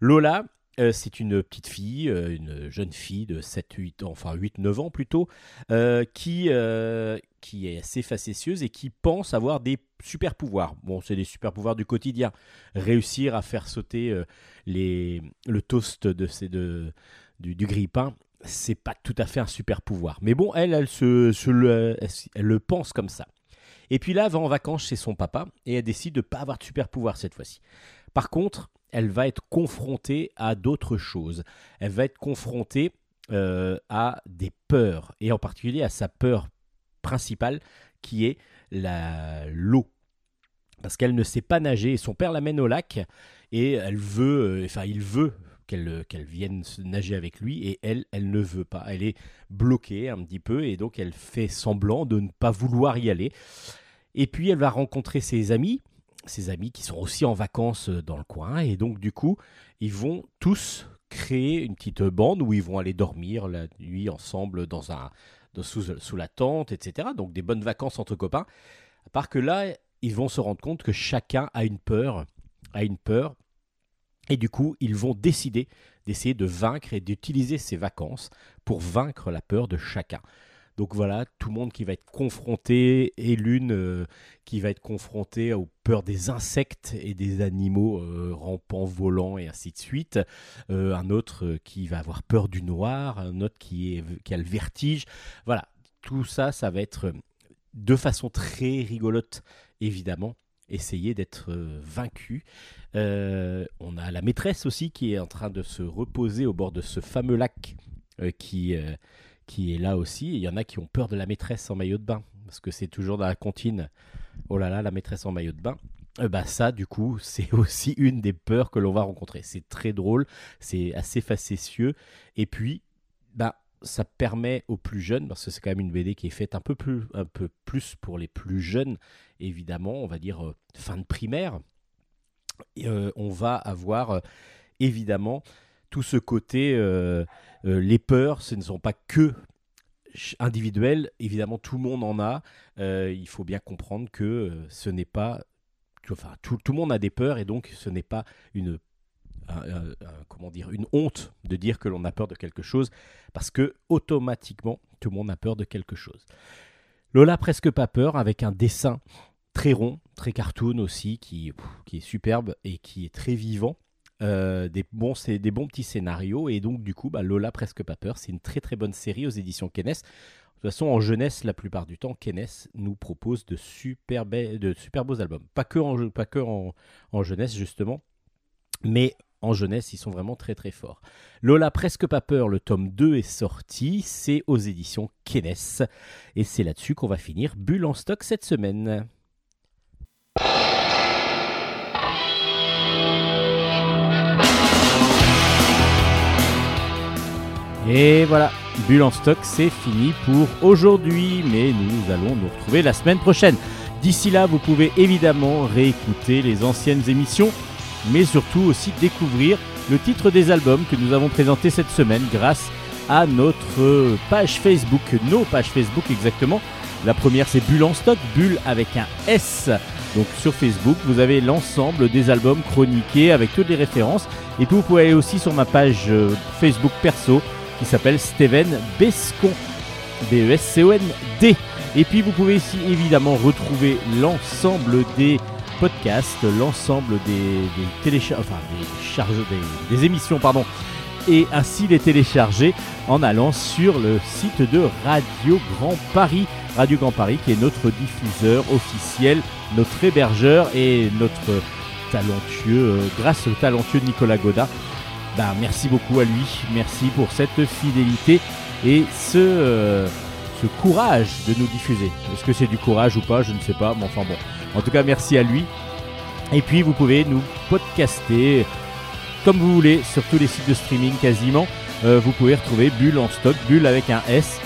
Lola, euh, c'est une petite fille, euh, une jeune fille de 7-8 ans, enfin 8-9 ans plutôt, euh, qui, qui est assez facétieuse et qui pense avoir des super pouvoirs. Bon, c'est des super pouvoirs du quotidien. Réussir à faire sauter les, le toast de de, du, du grille-pain, c'est pas tout à fait un super pouvoir. Mais bon, elle, elle, se le, elle, elle le pense comme ça. Et puis là, elle va en vacances chez son papa et elle décide de ne pas avoir de super pouvoir cette fois-ci. Par contre, elle va être confrontée à d'autres choses. Elle va être confrontée euh, à des peurs, et en particulier à sa peur principale qui est la l'eau. Parce qu'elle ne sait pas nager, son père l'amène au lac, et elle veut, euh, enfin il veut qu'elle vienne nager avec lui, et elle, elle ne veut pas. Elle est bloquée un petit peu, et donc elle fait semblant de ne pas vouloir y aller. Et puis elle va rencontrer ses amis, ses amis qui sont aussi en vacances euh, dans le coin, et donc du coup, ils vont tous créer une petite bande où ils vont aller dormir la nuit ensemble dans un, sous, sous la tente, etc. Donc des bonnes vacances entre copains. À part que là, ils vont se rendre compte que chacun a une peur, a une peur, et du coup, ils vont décider d'essayer de vaincre et d'utiliser ces vacances pour vaincre la peur de chacun. Donc voilà, tout le monde qui va être confronté, et l'une euh, qui va être confrontée aux peurs des insectes et des animaux euh, rampants, volants et ainsi de suite. Euh, un autre qui va avoir peur du noir, un autre qui, est, a le vertige. Voilà, tout ça, ça va être de façon très rigolote, évidemment, essayer d'être vaincu. On a la maîtresse aussi qui est en train de se reposer au bord de ce fameux lac qui, qui est là aussi. Il y en a qui ont peur de la maîtresse en maillot de bain, parce que c'est toujours dans la comptine. Oh là là, la maîtresse en maillot de bain. Euh, bah ça, du coup, <laughs> c'est aussi une des peurs que l'on va rencontrer. C'est très drôle, c'est assez facétieux. Et puis, bah, ça permet aux plus jeunes, parce que c'est quand même une BD qui est faite un peu plus, un peu plus pour les plus jeunes, évidemment, on va dire euh, fin de primaire. Euh, on va avoir évidemment tout ce côté, euh, euh, les peurs, ce ne sont pas que individuelles, évidemment tout le monde en a. Euh, il faut bien comprendre que ce n'est pas, enfin tout, le monde a des peurs et donc ce n'est pas une un- un- un- comment dire, une honte de dire que l'on a peur de quelque chose, parce que automatiquement, tout le monde a peur de quelque chose. Lola presque pas peur, avec un dessin très rond, très cartoon aussi, qui est superbe et qui est très vivant. Euh, des, bons, des bons petits scénarios, et donc du coup, bah, Lola presque pas peur, c'est une très très bonne série aux éditions Kenes. De toute façon, en jeunesse, la plupart du temps, Kenes nous propose de super, be- de super beaux albums. Pas que en, pas que en, en jeunesse, justement, mais en jeunesse, ils sont vraiment très très forts. Lola Presque pas peur, le tome 2 est sorti, c'est aux éditions Kenes. Et c'est là-dessus qu'on va finir Bulle en stock cette semaine. Et voilà, Bulle en stock, c'est fini pour aujourd'hui, mais nous allons nous retrouver la semaine prochaine. D'ici là, vous pouvez évidemment réécouter les anciennes émissions, mais surtout aussi découvrir le titre des albums que nous avons présentés cette semaine grâce à notre page Facebook, nos pages Facebook exactement. La première c'est Bulle en stock, Bulle avec un S. Donc sur Facebook, vous avez l'ensemble des albums chroniqués avec toutes les références. Et puis vous pouvez aller aussi sur ma page euh, Facebook perso qui s'appelle Steven Bescon. B-E-S-C-O-N-D. Et puis vous pouvez ici évidemment retrouver l'ensemble des podcasts, l'ensemble des, des télécharges, enfin des charges, des, émissions, pardon, et ainsi les télécharger en allant sur le site de Radio Grand Paris. Radio Grand Paris qui est notre diffuseur officiel, notre hébergeur et notre talentueux, euh, grâce au talentueux Nicolas Godin. Ben, merci beaucoup à lui, merci pour cette fidélité et ce, euh, ce courage de nous diffuser. Est-ce que c'est du courage ou pas? Je ne sais pas, mais enfin bon. En tout cas, merci à lui. Et puis, vous pouvez nous podcaster comme vous voulez sur tous les sites de streaming quasiment. Euh, vous pouvez retrouver Bulle en stock, Bulle avec un S,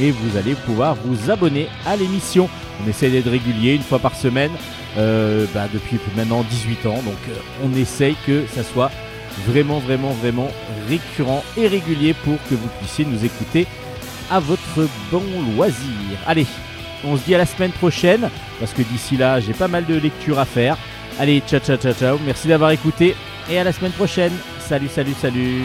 et vous allez pouvoir vous abonner à l'émission. On essaie d'être régulier une fois par semaine bah, depuis maintenant 18 ans, donc on essaye que ça soit vraiment, vraiment, vraiment récurrent et régulier pour que vous puissiez nous écouter à votre bon loisir. Allez, on se dit à la semaine prochaine, parce que d'ici là, j'ai pas mal de lectures à faire. Allez, ciao, ciao, ciao, ciao. Merci d'avoir écouté et à la semaine prochaine. Salut, salut, salut.